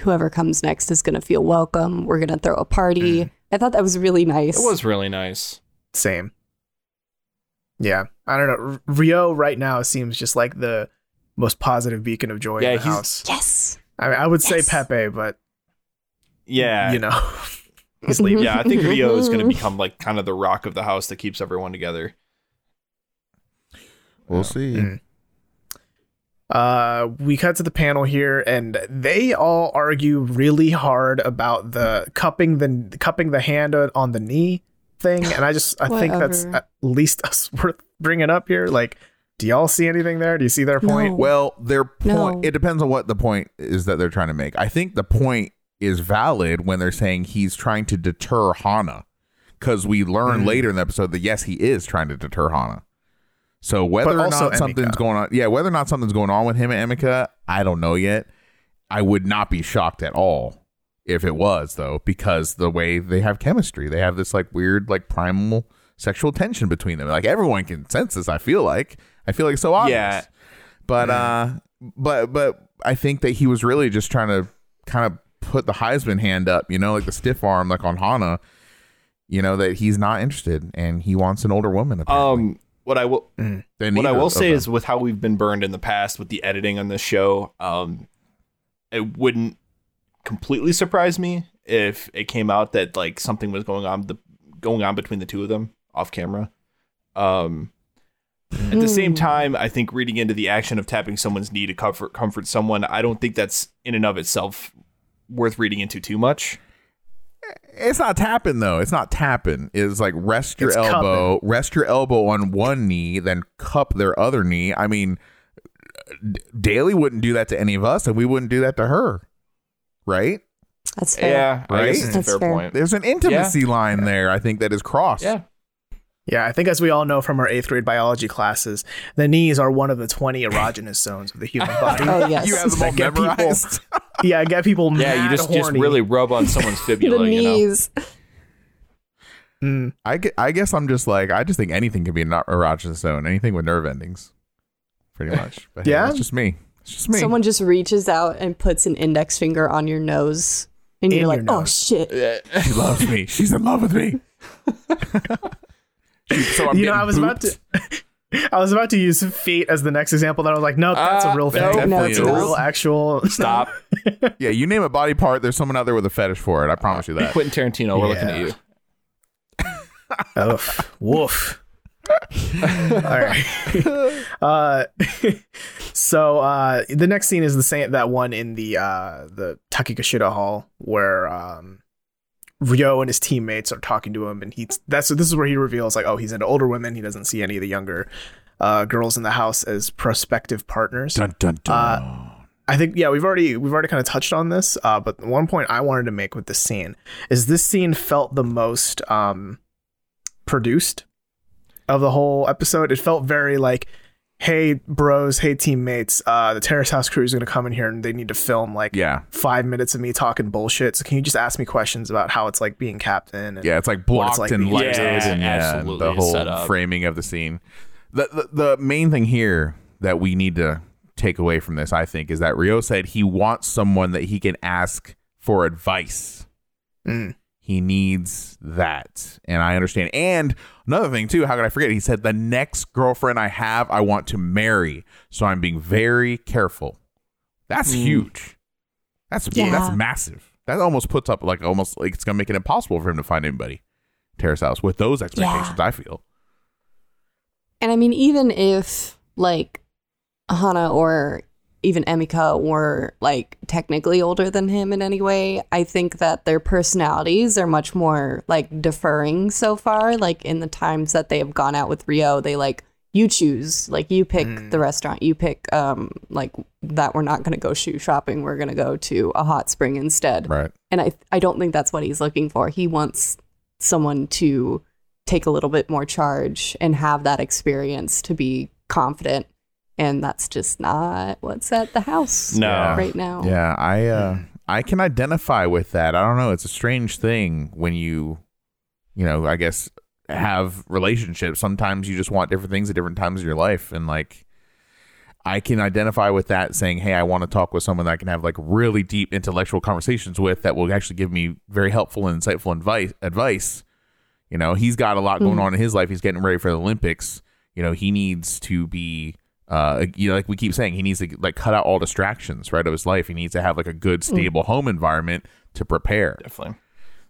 whoever comes next is gonna feel welcome. We're gonna throw a party. Mm-hmm. I thought that was really nice. It was really nice. Same. Yeah, I don't know. R- Rio right now seems just like the most positive beacon of joy Yeah, in the he's- house. Yes. I, mean, I would say Pepe, but Yeah, you know, [LAUGHS] he's leaving. yeah. I think [LAUGHS] Rio is going to become like kind of the rock of the house that keeps everyone together. We'll see. Mm. Uh, we cut to the panel here, and they all argue really hard about the cupping the cupping the hand on the knee thing, and I just I [LAUGHS] think that's at least [LAUGHS] us worth bringing up here. Like, do y'all see anything there? Do you see their point? No. Well, their point. No. It depends on what the point is that they're trying to make. I think the point is valid when they're saying he's trying to deter Hana, because we learn Mhm. later in the episode that yes, he is trying to deter Hana. So whether or not something's going on, yeah, whether or not something's going on with him and Emika, I don't know yet. I would not be shocked at all if it was though, because the way they have chemistry, they have this like weird, like primal sexual tension between them. Like everyone can sense this. I feel like, I feel like it's so obvious. Yeah. But uh, but but I think that he was really just trying to kind of put the Heisman hand up, you know, like the stiff arm, like on Hana. You know that he's not interested and he wants an older woman. Apparently. Um, what I will Than what I will of say them. is with how we've been burned in the past with the editing on this show, um, it wouldn't completely surprise me if it came out that like something was going on the going on between the two of them off camera. Um, at the same time, I think reading into the action of tapping someone's knee to comfort comfort someone, I don't think that's in and of itself worth reading into too much. It's not tapping though. It's not tapping. It's like rest your It's elbow, rest your elbow on one knee, then cup their other knee. I mean, Daly wouldn't do that to any of us, and we wouldn't do that to her, right? That's fair. Yeah, I guess Right? it's That's fair, fair. point. There's an intimacy line there. I think that is crossed. Yeah. Yeah, I think as we all know from our eighth grade biology classes, the knees are one of the 20 erogenous zones of the human [LAUGHS] body. Oh yes. you have them [LAUGHS] all Get people- memorized. [LAUGHS] yeah, get people Yeah, you mad just just horny. really rub on someone's fibula, the you know. knees. Mm, I, I guess I'm just like I just think anything can be an erogenous zone. Anything with nerve endings, pretty much. But hey, Yeah? that's just me. It's just me. Someone just reaches out and puts an index finger on your nose, and In you're like, your "Oh nose. shit!" she loves me. She's in love with me. She- [LAUGHS] so I'm you know, I was about to. [LAUGHS] I was about to use fate as the next example. That I was like, no, that's Ah, a real no, thing. definitely that's a real actual. [LAUGHS] Stop. Yeah, you name a body part. There's someone out there with a fetish for it. I promise you that. Quentin Tarantino, we're looking at you. Oh, woof. All right. Uh, so uh, the next scene is the same that one in the uh, the Takikashida Hall where um, Ryo and his teammates are talking to him, and he's that's this is where he reveals like, oh, he's into older women. He doesn't see any of the younger uh, girls in the house as prospective partners. Dun dun dun. Uh, I think yeah, we've already we've already kind of touched on this, uh, but one point I wanted to make with this scene is this scene felt the most um, produced of the whole episode. It felt very like, hey bros, hey teammates, uh, the Terrace House crew is going to come in here and they need to film like yeah, five minutes of me talking bullshit. So can you just ask me questions about how it's like being captain? And yeah. It's like What blocked it's like and being- lighted, Yeah, and yeah, absolutely. the whole framing of the scene. The, the the main thing here that we need to take away from this, I think, is that Ryo said he wants someone that he can ask for advice. Mm. He needs that. And I understand. And another thing, too, how could I forget? He said, The next girlfriend I have, I want to marry. So I'm being very careful. That's Mm. huge. That's Yeah. that's massive. That almost puts up like almost like it's gonna make it impossible for him to find anybody. Terrace House with those expectations, I feel. And I mean, even if like Hana or even Emika were like technically older than him in any way, I think that their personalities are much more like deferring so far. Like in the times that they have gone out with Ryo, they like you choose, like you pick Mm. the restaurant, you pick um like that we're not going to go shoe shopping, we're going to go to a hot spring instead Right. and I I don't think that's what he's looking for. He wants someone to take a little bit more charge and have that experience to be confident. And that's just not what's at the house No. right now. Yeah, I uh I can identify with that. I don't know, it's a strange thing when you you know, I guess have relationships. Sometimes you just want different things at different times of your life and like I can identify with that saying, "Hey, I want to talk with someone that I can have like really deep intellectual conversations with that will actually give me very helpful and insightful advice." Advice. You know, he's got a lot going Mhm. on in his life. He's getting ready for the Olympics. you know, he needs to be uh you know like we keep saying he needs to like cut out all distractions right of his life. He needs to have like a good stable home environment to prepare. Definitely.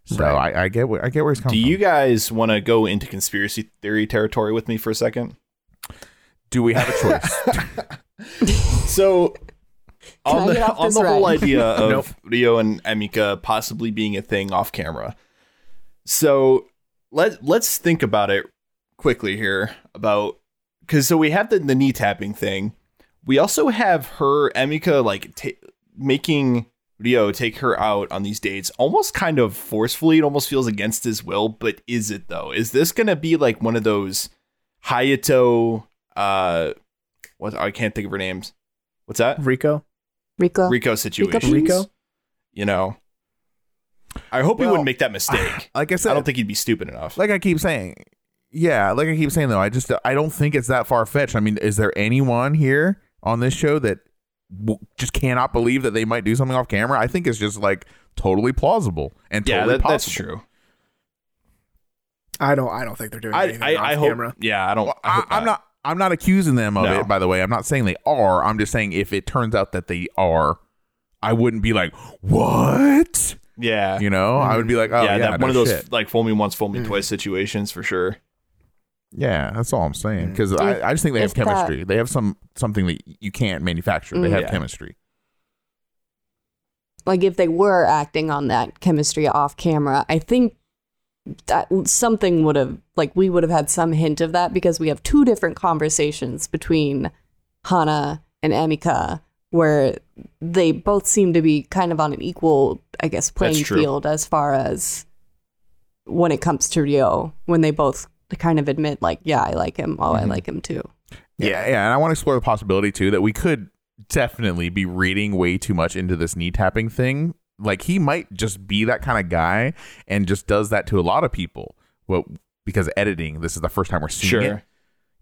so I, I get where i get where he's coming Do you from. guys want to go into conspiracy theory territory with me for a second? do we have a choice? [LAUGHS] [LAUGHS] So on the on this the whole idea [LAUGHS] of Ryo and Emika possibly being a thing off camera. So let let's think about it quickly here about because so we have the, the knee tapping thing. We also have her Emika like ta making Ryo take her out on these dates almost kind of forcefully. It almost feels against his will, but is it though? Is this gonna be like one of those Hayato? Uh, what I can't think of her names. What's that? Rico. Rico. Rico situation. Rico? You know, I hope he wouldn't make that mistake. [SIGHS] like i said I don't think he'd be stupid enough. like i keep saying yeah like i keep saying though i just i don't think it's that far-fetched i mean is there anyone here on this show that w- just cannot believe that they might do something off camera i think it's just like totally plausible and yeah, totally that, that's true. I don't. I don't think they're doing anything I, off I hope. camera. Yeah, I don't. Well, I I, hope I'm not. I'm not accusing them of No. it. By the way, I'm not saying they are. I'm just saying if it turns out that they are, I wouldn't be like, "What?" Yeah, You know, I would be like, "Oh yeah, yeah, that, no one of those shit. like fool me once, fool me mm. twice situations for sure. Yeah, that's all I'm saying. Because I, I just think they have if that- chemistry. They have some something that you can't manufacture. They Mm. have Yeah. chemistry. like if they were acting on that chemistry off camera, I think that something would have like we would have had some hint of that because we have two different conversations between Hana and Emika where they both seem to be kind of on an equal, I guess, playing true. field as far as when it comes to Ryo, when they both kind of admit like, yeah, I like him. Oh, I like him too. Yeah, yeah, and I want to explore the possibility too that we could definitely be reading way too much into this knee tapping thing. Like he might just be that kind of guy and just does that to a lot of people. Well, because editing, this is the first time we're seeing Sure. it.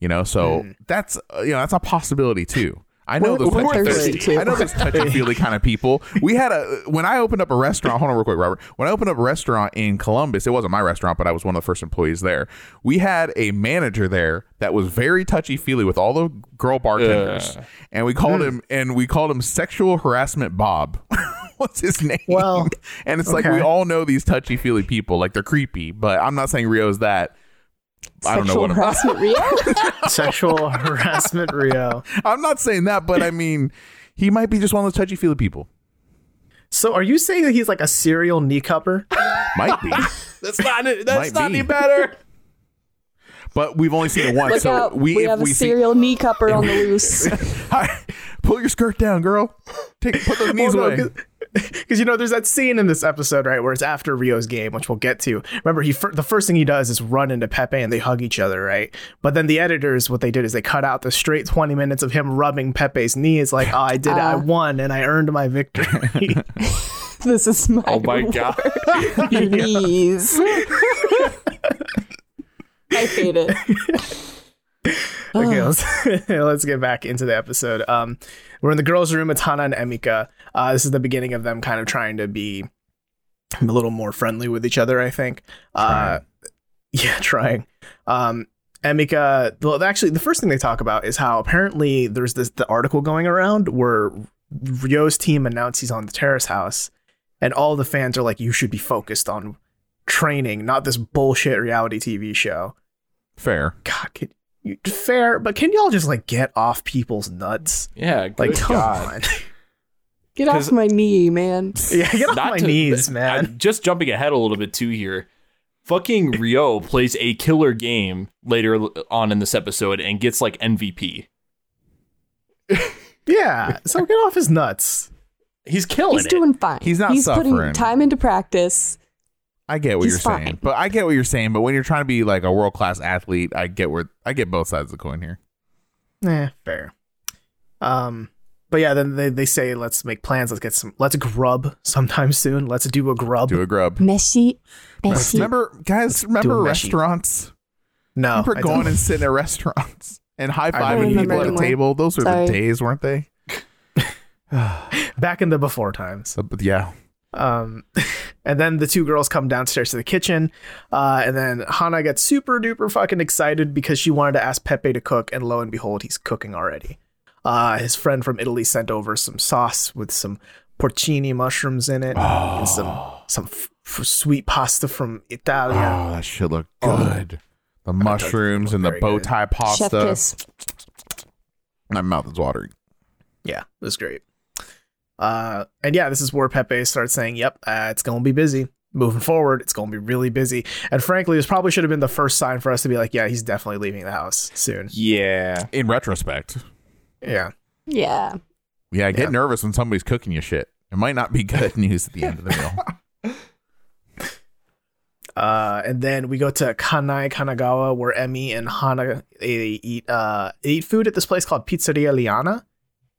You know, so that's uh, you know that's a possibility too. I know We're- those we're touchy thirsty, too. I know those [LAUGHS] touchy feely kind of people. We had a when I opened up a restaurant. Hold on, real quick, Robert. When I opened up a restaurant in Columbus, it wasn't my restaurant, but I was one of the first employees there. We had a manager there that was very touchy feely with all the girl bartenders, Ugh. and we called hmm. him and we called him sexual harassment Bob. [LAUGHS] What's his name? Well, and it's like we all know these touchy feely people, like they're creepy. But I'm not saying Ryo's that. I don't know Sexual what I'm, harassment, Ryo? [LAUGHS] Sexual harassment, Ryo. I'm not saying that, but I mean, he might be just one of those touchy feely people. So, are you saying that he's like a serial knee cupper? Might be, [LAUGHS] That's not. That's Might not be. any better. but we've only seen it once. Look so out. we, We, if have a we see, serial knee cupper on the [LAUGHS] loose. Hi, pull your skirt down, girl. Take put those [LAUGHS] knees away. Because you know, there's that scene in this episode, right, where it's after Ryo's game, which we'll get to. Remember, he fir- the first thing he does is run into Pepe and they hug each other, right? But then the editors, what they did is they cut out the straight 20 minutes of him rubbing Pepe's knees, like, oh, I did it, I Uh. won, and I earned my victory. [LAUGHS] this is my Oh my reward. god. Your [LAUGHS] knees. I hate it. [LAUGHS] okay, let's, [LAUGHS] let's get back into the episode. Um, we're in the girls' room. It's Hana and Emika. Uh, this is the beginning of them kind of trying to be a little more friendly with each other. I think. Uh, [LAUGHS] yeah, trying. Um, Emika. Well, actually, the first thing they talk about is how apparently there's this the article going around where Ryo's team announced he's on the terrace house, and all the fans are like, "You should be focused on training, not this bullshit reality TV show." Fair. God, you, fair, but can y'all just like get off people's nuts? Yeah. Good Like, come God. on. [LAUGHS] Get off my knee, man. yeah, get off Not my to- knees, I- man. just jumping ahead a little bit too here. Fucking Ryo plays a killer game later on in this episode and gets like MVP. [LAUGHS] yeah, so get off his nuts. He's killing He's it. doing fine. He's not He's suffering. putting time into practice. I get what He's you're saying, but I get what you're saying. But when you're trying to be like a world class athlete, I get where I get both sides of the coin here. Eh, fair. Um, but yeah, then they, they say let's make plans. Let's get some. Let's grub sometime soon. Let's do a grub. Do a grub. Messy. Messy. Remember, guys, remember Do a meshy. restaurants? no, remember I going don't. and sitting at restaurants and high don't fiving people at a table? Those were Sorry. the days, weren't they? [LAUGHS] [SIGHS] back in the before times. So, but yeah, Um, [LAUGHS] and then the two girls come downstairs to the kitchen, uh, and then Hana gets super duper fucking excited because she wanted to ask Pepe to cook, and lo and behold, he's cooking already. Uh, his friend from Italy sent over some sauce with some porcini mushrooms in it, and some some f- f- sweet pasta from Italia. Oh, that should look good. The mushrooms and the very bow good. tie Chef pasta. kiss. My mouth is watering. Yeah, it was great. Uh, and yeah, this is where Pepe starts saying, "Yep, uh, it's gonna be busy." Moving forward, it's going to be really busy. And frankly, this probably should have been the first sign for us to be like, yeah, he's definitely leaving the house soon. Yeah. In retrospect, Yeah. Yeah. yeah, get Yeah. nervous when somebody's cooking you shit. It might not be good [LAUGHS] news at the end of the meal. [LAUGHS] Uh, and then we go to Kannai Kanagawa, where Emmy and Hana they eat uh, they eat food at this place called Pizzeria Liana.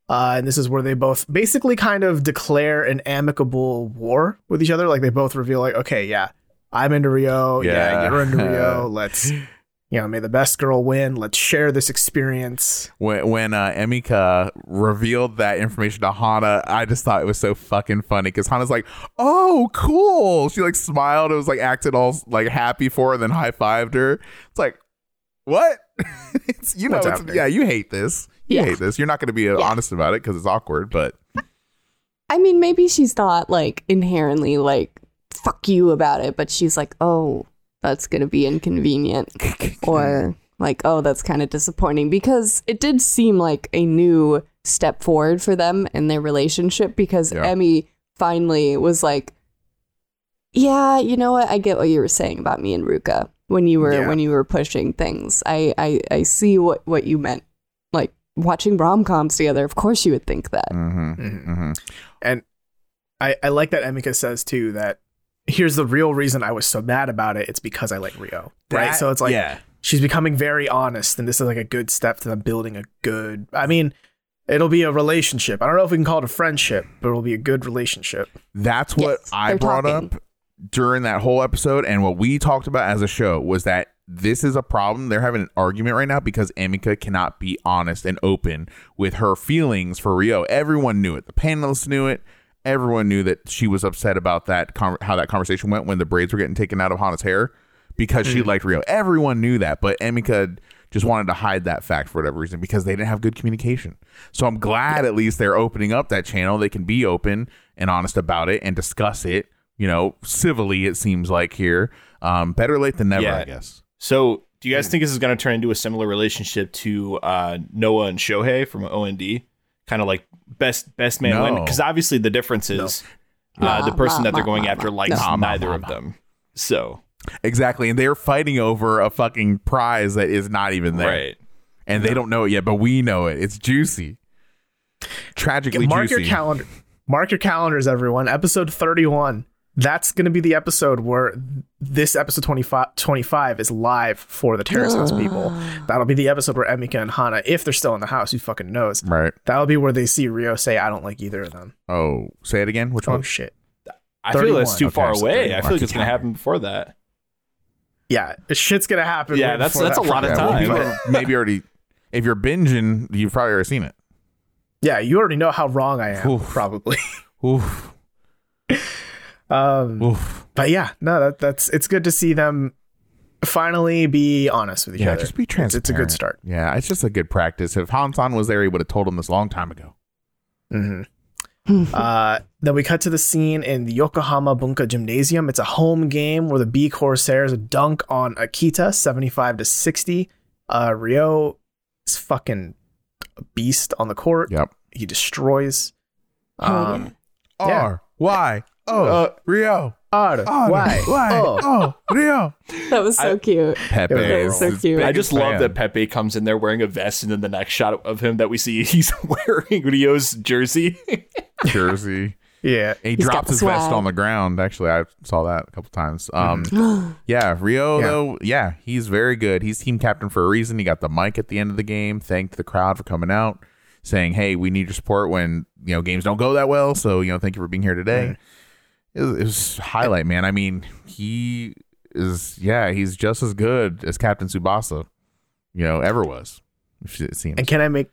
Uh, and this is where they both basically kind of declare an amicable war with each other. Like they both reveal, like, okay, yeah, I'm into Ryo. Yeah, Yeah. you're into Ryo. [LAUGHS] Let's, you know, may the best girl win. Let's share this experience. when when uh, Emika revealed that information to Hana, I just thought it was so fucking funny because Hana's like, "Oh, cool!" She like smiled. It was like acted all like happy for her, and then high fived her. It's like, what? [LAUGHS] it's you know, it's, yeah, you hate this. You Yeah. hate this. You're not going to be uh, honest about it because it's awkward. But I mean, maybe she's not like inherently like fuck you about it, but she's like, oh, that's gonna be inconvenient, [LAUGHS] or like, oh, that's kind of disappointing because it did seem like a new step forward for them in their relationship because Yeah. Emmy finally was like, yeah, you know what? I get what you were saying about me and Ruka when you were Yeah. when you were pushing things. I I I see what what you meant. Like watching rom coms together. Of course, you would think that. Mhm, Mhm. mhm. And I, I like that Emika says too that here's the real reason I was so mad about it. It's because I like Ryo. right. So it's like yeah. she's becoming very honest, and this is like a good step to them building a good. I mean, it'll be a relationship. I don't know if we can call it a friendship, but it'll be a good relationship. That's what Yes, I brought talking. up during that whole episode, and what we talked about as a show was that this is a problem. They're having an argument right now because Emika cannot be honest and open with her feelings for Ryo. Everyone knew it. The panelists knew it. Everyone knew that she was upset about that con- how that conversation went when the braids were getting taken out of Hana's hair because she liked Ryo. Everyone knew that, but Emika just wanted to hide that fact for whatever reason because they didn't have good communication. So I'm glad at least they're opening up that channel. They can be open and honest about it and discuss it, you know, civilly, it seems like here. Um, better late than never, Yeah. I guess. So, do you guys think this is going to turn into a similar relationship to uh, Noah and Shohei from OND? Kind of like best best man No. win? Because obviously the difference is uh, Nah, the person nah, that they're going nah, after nah. likes Nah, nah, neither nah, of nah. them. So, Exactly. And they're fighting over a fucking prize that is not even there. right. And they don't know it yet, but we know it. It's juicy. Tragically Mark juicy. your calendar. Mark your calendars, everyone. Episode 31. That's going to be the episode where this episode 25, 25 is live for the Terrace House people. Ah. That'll be the episode where Emika and Hana, if they're still in the house, who fucking knows? Right. That'll be where they see Ryo say, I don't like either of them. Oh, say it again. Which Oh, one? shit. I feel that's 31. too Okay, far so away. 31. I feel like it's going to happen before that. Yeah, shit's going to happen. Yeah, way that's- before that's a that lot of fucking- well, time. people maybe already. If you're binging, you've probably already seen it. Yeah, you already know how wrong I am, Oof. probably. Oof. Um, Oof. but yeah, no, that that's it's good to see them finally be honest with each Yeah, other. just be transparent. It's, a good start. Yeah, it's just a good practice. If Hansan was there, he would have told him this a long time ago. hmm uh, then we cut to the scene in the Yokohama Bunka Gymnasium. It's a home game where the B Corsairs dunk on Akita, seventy-five to sixty. Uh, Ryo is fucking a beast on the court. Yep. He destroys. Hell Um, Yeah. R Y O Uh, Ryo. R R Y Y O. O Ryo. That was so I- cute. Pepe That is was so cute. I biggest just love that Pepe comes in there wearing a vest, and then the next shot of him that we see, [LAUGHS] he's wearing Ryo's jersey. [LAUGHS] jersey. Yeah, He He's got dropped his vest on the ground. Actually, I saw that a couple times. Um, [GASPS] yeah, Rio Yeah. though, yeah, he's very good. He's team captain for a reason. He got the mic at the end of the game. Thanked the crowd for coming out, saying, "Hey, we need your support when you know games don't go that well. So you know, thank you for being here today." It, was, it was highlight, man. I mean, he is, yeah, he's just as good as Captain Tsubasa, you know, ever was. It seems. and can I make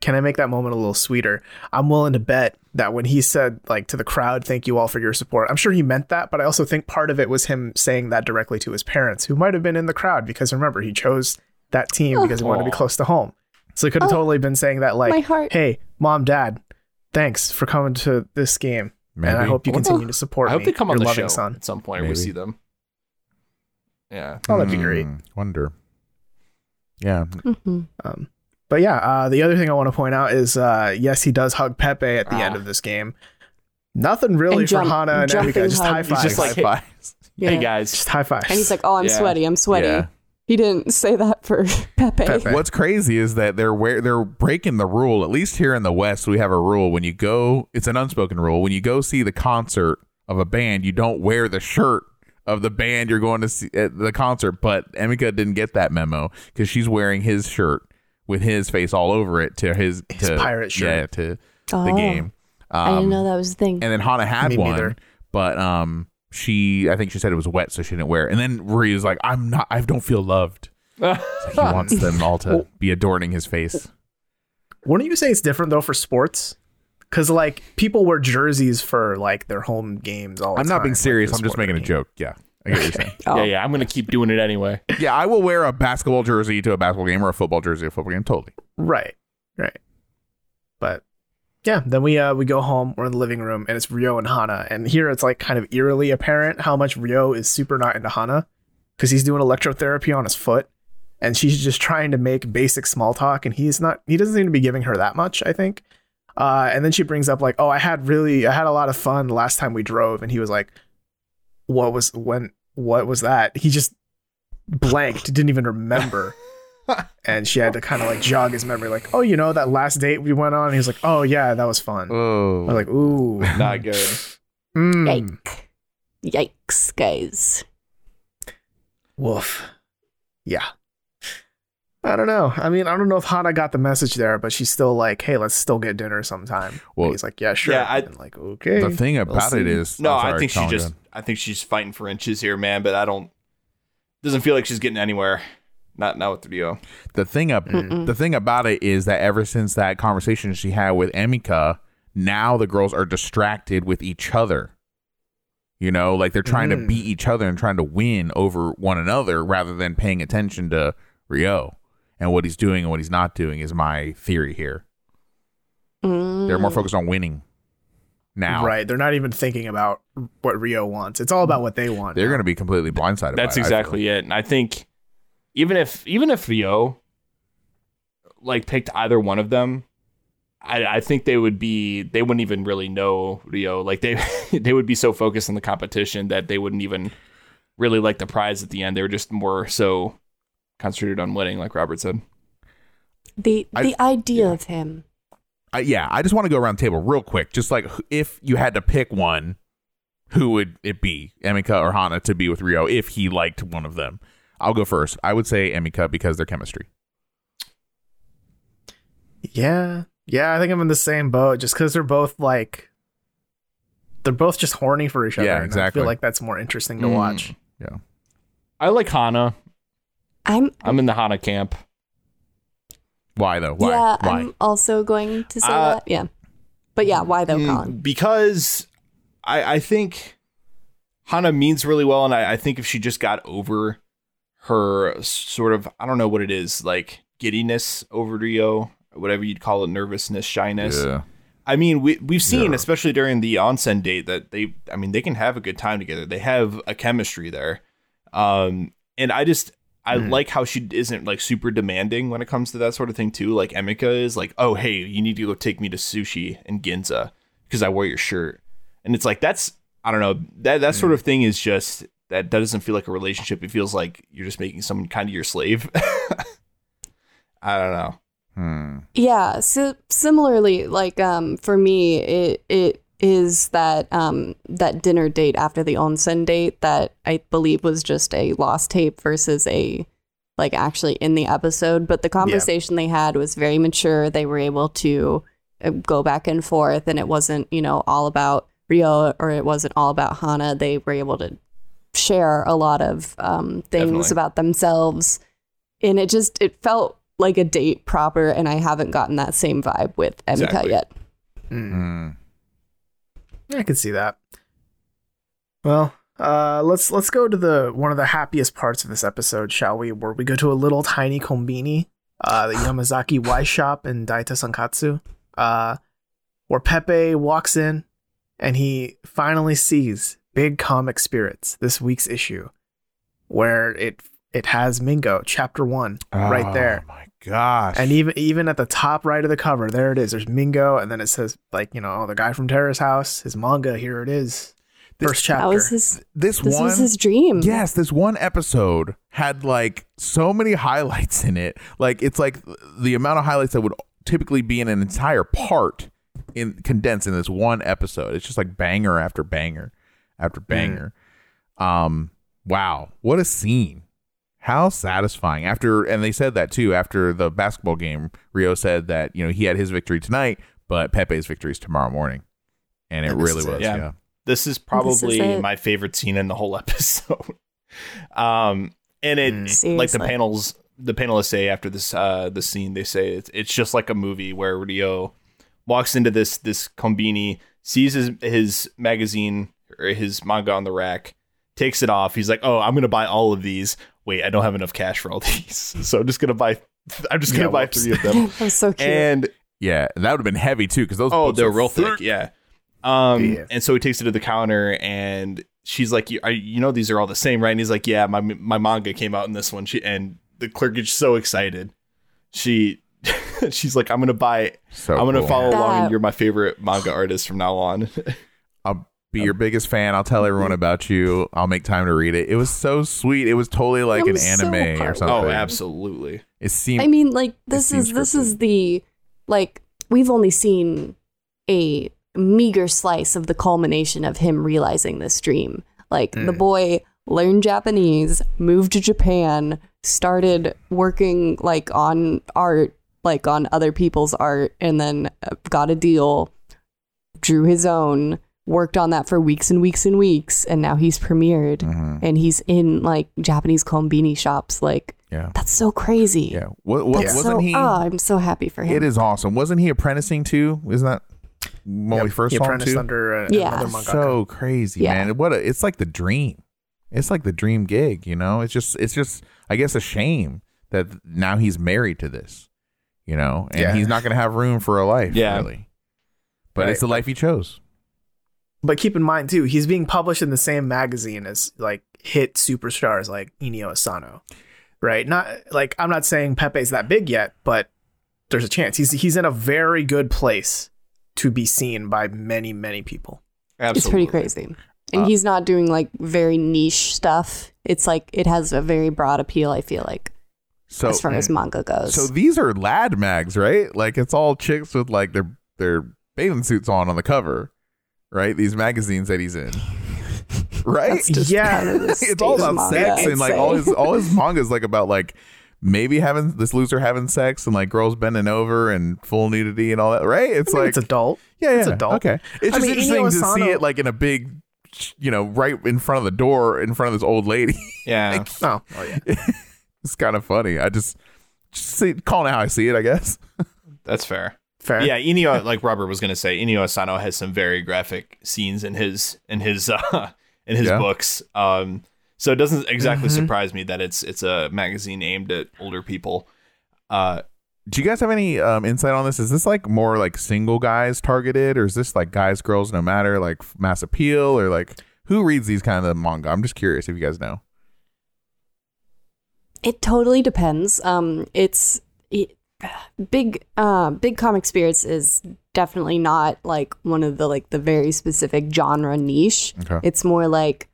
can I make that moment a little sweeter? I'm willing to bet that when he said like to the crowd, "Thank you all for your support," I'm sure he meant that, but I also think part of it was him saying that directly to his parents, who might have been in the crowd because remember he chose that team oh. because he wanted to be close to home. So he could have Oh, totally been saying that like, "Hey, mom, dad, thanks for coming to this game, and I hope you I continue to support I hope me, they come on the loving show son." at some point. and We see them. Yeah. Oh, that'd be great. Hmm, Wonder. Yeah. Mhm. Um, but yeah, uh, the other thing I want to point out is uh, yes, he does hug Pepe at the Ah. end of this game. Nothing really And jump- for Hana and jumping Emika, just hug. high He's fives. just like, High fives. Yeah. Hey guys. just high fives. And he's like, "Oh, I'm Yeah. sweaty. I'm sweaty." Yeah. He didn't say that for [LAUGHS] Pepe. Pepe. What's crazy is that they're where they're breaking the rule. At least here in the West, we have a rule when you go. It's an unspoken rule. When you go see the concert of a band, you don't wear the shirt of the band you're going to see at the concert. But Emika didn't get that memo because she's wearing his shirt with his face all over it to his, His to, pirate shirt. Yeah, to the Oh. game. I didn't Um, know that was the thing. and then Hana had Me one, neither. but um, she I think she said it was wet, so she didn't wear it. And then Ryo's like, "I'm not. I don't feel loved." So [LAUGHS] he wants them all to be adorning his face. Wouldn't you say it's different though for sports? Because like people wear jerseys for like their home games all the time. I'm not time, being serious. the I'm just sport making a joke. Yeah, I get what you're saying. Oh. [LAUGHS] Yeah, yeah. I'm gonna keep doing it anyway. [LAUGHS] yeah, I will wear a basketball jersey to a basketball game or a football jersey to a football game. Totally. Right, right. But yeah, then we uh we go home. We're in the living room, and it's Ryo and Hana. And here it's like kind of eerily apparent how much Ryo is super not into Hana because he's doing electrotherapy on his foot, and she's just trying to make basic small talk, and he's not. He doesn't seem to be giving her that much. I think. Uh, and then she brings up like, "Oh, I had really, I had a lot of fun last time we drove," and he was like, "What was when? What was that?" He just blanked, didn't even remember [LAUGHS] [LAUGHS] and she had to kind of like jog his memory, like, oh, you know, that last date we went on. He was like, oh yeah, that was fun. I Oh, was like, ooh, [LAUGHS] Not good. mm, Yike. Yikes, guys. woof. Yeah. I don't know. I mean, I don't know if Hana got the message there, but she's still like, hey, let's still get dinner sometime. Well, Well, he's like, yeah, sure. yeah, I- and like, okay. the thing we'll about it see. is, No, I'm I think she just. I think she's fighting for inches here, man. But I don't. Doesn't feel like she's getting anywhere. Not not with Ryo. the thing up the thing about it is that ever since that conversation she had with Emika, now the girls are distracted with each other. You know, like they're trying to Mm. beat each other and trying to win over one another rather than paying attention to Ryo and what he's doing and what he's not doing is my theory here. Mm. They're more focused on winning now. Right. They're not even thinking about what Ryo wants. It's all about what they want. They're now. going to be completely blindsided. That's by it, I feel. exactly it. And I think even if even if Ryo like picked either one of them, I, I think they would be they wouldn't even really know Ryo. Like they [LAUGHS] they would be so focused on the competition that they wouldn't even really like the prize at the end. They were just more so concentrated on winning, like Robert said. The I- the idea of him. Uh, yeah, I just want to go around the table real quick. Just like if you had to pick one, who would it be, Emika or Hana, to be with Ryo if he liked one of them? I'll go first. I would say Emika because their chemistry. Yeah. Yeah, I think I'm in the same boat just because they're both like they're both just horny for each other. Yeah, and I feel like that's more interesting to Mm. watch. Yeah. I like Hana. I'm I'm in the Hana camp. Why though? Why? yeah, Why? I'm also going to say Uh, that. Yeah. But yeah, why though, Mm, Colin? Because I, I think Hana means really well, and I, I think if she just got over her sort of I don't know what it is like giddiness over Ryo, whatever you'd call it, nervousness, shyness. yeah. I mean, we we've seen, Yeah. especially during the onsen date, that they, I mean, they can have a good time together. They have a chemistry there, um, and I just I Mhm. like how she isn't like super demanding when it comes to that sort of thing too. Like Emika is like, oh hey, you need to go take me to sushi and Ginza because I wear your shirt, and it's like that's I don't know that that sort of thing is just that that doesn't feel like a relationship. It feels like you're just making someone kind of your slave. [LAUGHS] I don't know. Hmm. Yeah, so similarly, like um, for me, it it is that um, that dinner date after the onsen date that I believe was just a lost tape versus a like actually in the episode. But the conversation they had was very mature. They were able to uh, go back and forth, and it wasn't you know all about Ryo or it wasn't all about Hana. They were able to share a lot of um, things Definitely. about themselves, and it just it felt like a date proper. And I haven't gotten that same vibe with Emika Exactly. yet. Mm. I can see that. Well, uh, let's let's go to the one of the happiest parts of this episode, shall we? Where we go to a little tiny kombini, uh, the [SIGHS] Yamazaki Y shop in Daita Sankatsu, uh, where Pepe walks in and he finally sees Big Comic Spirits, this week's issue, where it it has Mingo, chapter one, right there. Oh my gosh. And even even at the top right of the cover, there it is. There's Mingo, and then it says like you know, oh, the guy from Terrace House, his manga. Here it is, first chapter. That was his. this, This one was his dream. Yes, this one episode had like so many highlights in it. Like it's like the amount of highlights that would typically be in an entire part in condensed in this one episode. It's just like banger after banger after banger. Um wow, what a scene. How satisfying. After and they said that too after the basketball game. Ryo said that, you know, he had his victory tonight, but Pepe's victory is tomorrow morning. And it And really is it. was. Yeah. yeah. This is probably it. my favorite scene in the whole [LAUGHS] episode. um, and it Mm. like the panels, the panelists say after this uh the scene, they say it's it's just like a movie where Ryo walks into this this kombini, sees his his magazine or his manga on the rack, takes it off. He's like, "Oh, I'm gonna buy all of these." Wait, I don't have enough cash for all [LAUGHS] these, so I'm just gonna buy. I'm just gonna Yeah, buy whoops. three of them. [LAUGHS] I'm so cute. and Yeah, that would have been heavy too because those. Oh, books they're are real thick. Yeah. Um, Yeah. and so he takes it to the counter, and she's like, "You, are, you know, these are all the same, right?" And he's like, "Yeah, my my manga came out in this one." She and the clerk gets so excited. She, [LAUGHS] she's like, "I'm gonna buy. So I'm gonna cool. follow along, and you're my favorite manga artist from now on." I'll be your biggest fan. I'll tell everyone about you. I'll make time to read it. It was so sweet. It was totally like It an was so anime or something. oh, absolutely. It seemed. I mean, like this is this scripted. is the like we've only seen a meager slice of the culmination of him realizing this dream. Like the boy learned Japanese, moved to Japan, started working like on art, like on other people's art, and then uh, got a deal, drew his own, worked on that for weeks and weeks and weeks, and now he's premiered Mhm. and he's in like Japanese kombini shops. Like Yeah. that's so crazy. Yeah. What, what, That's wasn't so, he? Oh, I'm so happy for him. it is awesome. Wasn't he apprenticing too? Isn't that when Yep, we first he saw him apprenticed too? under uh, Yeah. so crazy, Yeah. man. What a, it's like the dream. It's like the dream gig, you know? It's just it's just I guess a shame that now he's married to this. You know, and Yeah. he's not gonna have room for a life, Yeah. really. But Right. it's the life he chose. But keep in mind too, he's being published in the same magazine as like hit superstars like Inio Asano. Right? Not like I'm not saying Pepe's that big yet, but there's a chance. He's he's in a very good place to be seen by many, many people. Absolutely. It's pretty crazy. And Uh, he's not doing like very niche stuff. It's like it has a very broad appeal, I feel like, So as far as manga goes. So these are lad mags, right? Like it's all chicks with like their their bathing suits on on the cover, right? These magazines that he's in, [LAUGHS] right? Just Yeah. kind of the it's all about sex I'd and like all his all his [LAUGHS] mangas like about like maybe having this loser having sex and like girls bending over and full nudity and all that, right? It's I think like it's adult. yeah, yeah, it's adult. Okay, it's I just mean, interesting Inio to see it like in a big, you know, right in front of the door in front of this old lady. Yeah. [LAUGHS] Oh, oh yeah. it's kind of funny. I just, just see, calling it how I see it, I guess. That's fair. Fair. Yeah, Inio, like Robert was gonna say, Inio Asano has some very graphic scenes in his in his [LAUGHS] uh, in his Yeah. books. Um, so it doesn't exactly Mhm. surprise me that it's it's a magazine aimed at older people. Uh, Do you guys have any um, insight on this? Is this like more like single guys targeted, or is this like guys, girls, no matter, like mass appeal, or like who reads these kind of manga? I'm just curious if you guys know. It totally depends. Um, it's it, big. Uh, big comic spirits is definitely not like one of the like the very specific genre niche. Okay. It's more like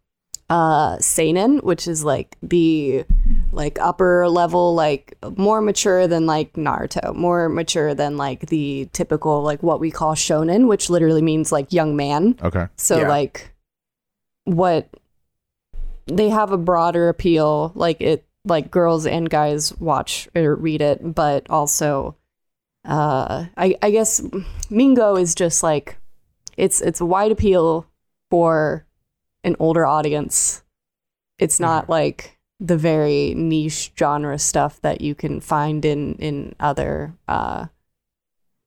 uh seinen, which is like the like upper level, like more mature than like Naruto, more mature than like the typical like what we call shonen, which literally means like young man. Okay. So Yeah. like what they have a broader appeal, like it like girls and guys watch or read it, but also uh I I guess Mingo is just like it's it's a wide appeal for an older audience. It's not like the very niche genre stuff that you can find in in other uh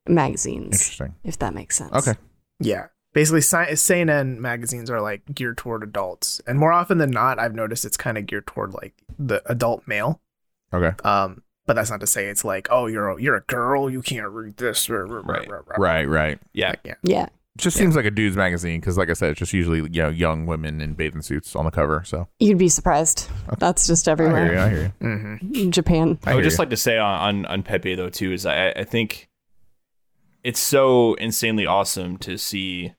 magazines Interesting. if that makes sense. Okay. Yeah. Basically sci- seinen magazines are like geared toward adults, and more often than not, I've noticed it's kind of geared toward like the adult male. Okay. Um, but that's not to say it's like, oh, you're a, you're a girl, you can't read this. Right. Right, right. Yeah. Yeah. It just seems like a dude's magazine because, like I said, it's just usually you know young women in bathing suits on the cover. So You'd be surprised. That's just I hear you. everywhere. I hear you. Mm-hmm. Japan. I I would just you. like to say on, on, on Pepe though too is I, I think it's so insanely awesome to see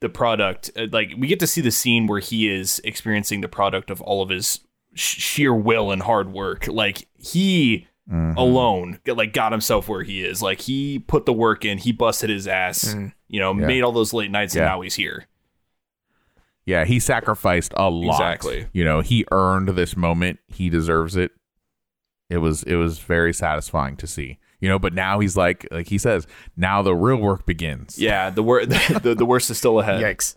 the product. uh, Like we get to see the scene where he is experiencing the product of all of his sh- sheer will and hard work. Like he Mhm. alone like got himself where he is. Like he put the work in. He busted his ass. Mm. You know, Yeah. made all those late nights, and now he's here. Yeah, he sacrificed a lot. Exactly. You know, he earned this moment. He deserves it. It was it was very satisfying to see. You know, but now he's like like he says, now the real work begins. Yeah, the wor- [LAUGHS] the, the worst is still ahead. Yikes.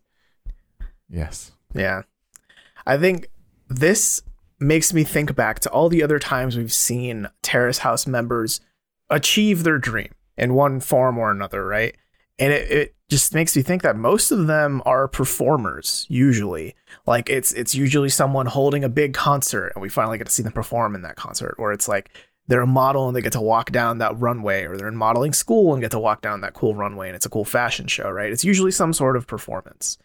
Yes. Yeah. I think this makes me think back to all the other times we've seen Terrace House members achieve their dream in one form or another, right? And it, it just makes me think that most of them are performers, usually. Like it's it's usually someone holding a big concert and we finally get to see them perform in that concert, or it's like they're a model and they get to walk down that runway, or they're in modeling school and get to walk down that cool runway and it's a cool fashion show, right? It's usually some sort of performance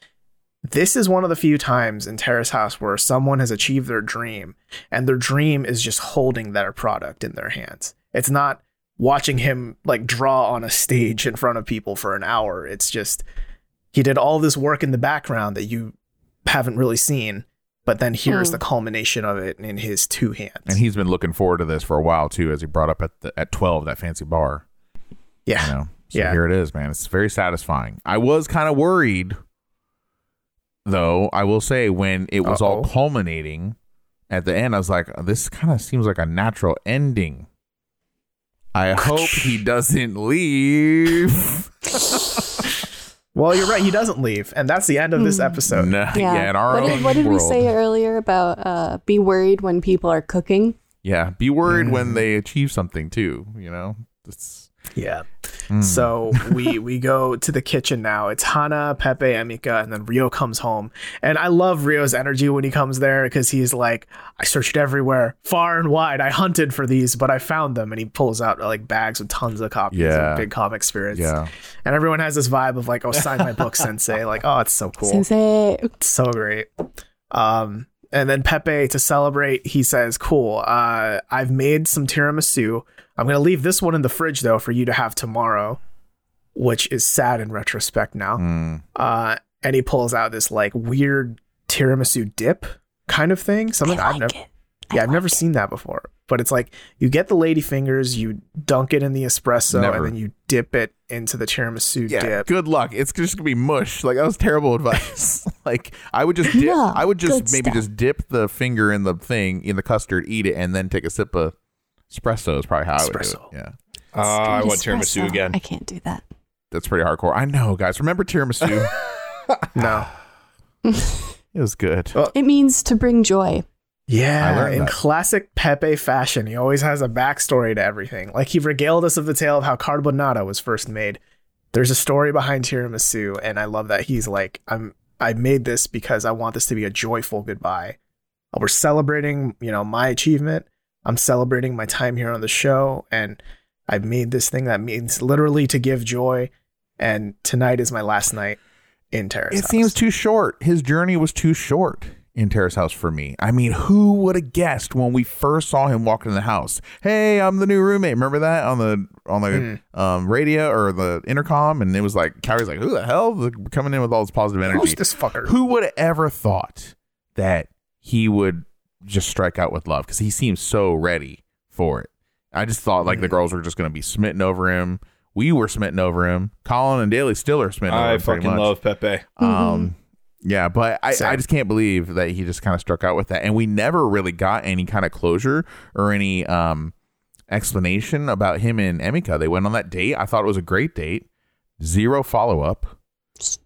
this is one of the few times in Terrace House where someone has achieved their dream and their dream is just holding their product in their hands. It's not watching him like draw on a stage in front of people for an hour. It's just he did all this work in the background that you haven't really seen, but then here's Hmm. the culmination of it in his two hands. And he's been looking forward to this for a while too, as he brought up at the, at twelve that fancy bar. yeah. You know, so Yeah. here it is, man. It's very satisfying. I was kind of worried, though. I will say when it was all Uh-oh. culminating at the end, I was like, this kind of seems like a natural ending. I hope he [LAUGHS] doesn't leave. [LAUGHS] Well, you're right. He doesn't leave, and that's the end of this Hmm. episode. No, yeah. in our what own did, what did we say earlier about uh, be worried when people are cooking? Yeah, be worried Mm. when they achieve something too. You know, it's Yeah. mm. So we we go to the kitchen now. It's Hana, Pepe, Emika, and then Ryo comes home. And I love Ryo's energy when he comes there because he's like, I searched everywhere, far and wide. I hunted for these, but I found them. And he pulls out like bags with tons of copies Yeah. of Big Comic Spirits. yeah. And everyone has this vibe of like, oh, sign my book, Sensei. Like, oh, it's so [LAUGHS] cool. Sensei. It's so great. Um, and then Pepe to celebrate, he says, "Cool. Uh, I've made some tiramisu. I'm gonna leave this one in the fridge though for you to have tomorrow," which is sad in retrospect now. Mm. Uh, and he pulls out this like weird tiramisu dip kind of thing. Something I I've like never, it. yeah, I've never seen that before. But it's like you get the lady fingers, you dunk it in the espresso, Never. and then you dip it into the tiramisu Yeah, dip. good luck. It's just gonna be mush. Like that was terrible advice. [LAUGHS] like I would just dip. No, I would just maybe stuff. just dip the finger in the thing in the custard, eat it, and then take a sip of espresso. Is probably how I would do it. Yeah, Uh, I want Espresso. tiramisu again. I can't do that. that's pretty hardcore. I know, guys. Remember tiramisu? [LAUGHS] No, [LAUGHS] it was good. It means to bring joy. Yeah, in that. classic Pepe fashion, he always has a backstory to everything. Like he regaled us of the tale of how carbonara was first made. There's a story behind tiramisu, and I love that he's like, I'm I made this because I want this to be a joyful goodbye. We're celebrating, you know, my achievement. I'm celebrating my time here on the show, and I've made this thing that means literally to give joy. And tonight is my last night in Terrace. It House. seems too short. His journey was too short in Terrace House for me. I mean, who would have guessed when we first saw him walk in the house? Hey, I'm the new roommate. Remember that on the on the um, radio or the intercom? And it was like Cowie's like, who the hell They're coming in with all this positive energy? Who's this fucker? Who would have ever thought that he would just strike out with love? Because he seems so ready for it. I just thought like the girls were just going to be smitten over him. We were smitten over him. Colin and Daly still are smitten I him. fucking much. love Pepe. Um, yeah, but I, Same. I just can't believe that he just kind of struck out with that, and we never really got any kind of closure or any um explanation about him and Emika. They went on that date. I thought it was a great date. Zero follow up.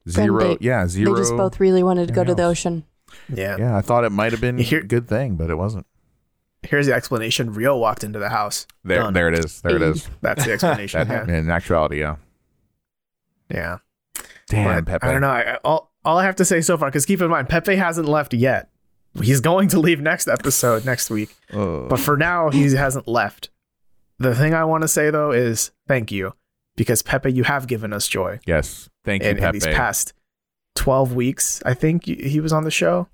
Zero. date. Yeah, zero. They just both really wanted to go to the ocean. Yeah. Yeah, I thought it might have been You hear- a good thing, but it wasn't. Here's the explanation. Ryo walked into the house. There, Done. there it is. There it is. [LAUGHS] That's the explanation. That, yeah. In actuality, yeah. yeah. Damn, But Pepe. I don't know. I, all all I have to say so far, because keep in mind, Pepe hasn't left yet. He's going to leave next episode next week, Ugh. but for now, he hasn't left. The thing I want to say though is thank you, because Pepe, you have given us joy yes, thank you, in, in Pepe. these past twelve weeks. I think he was on the show.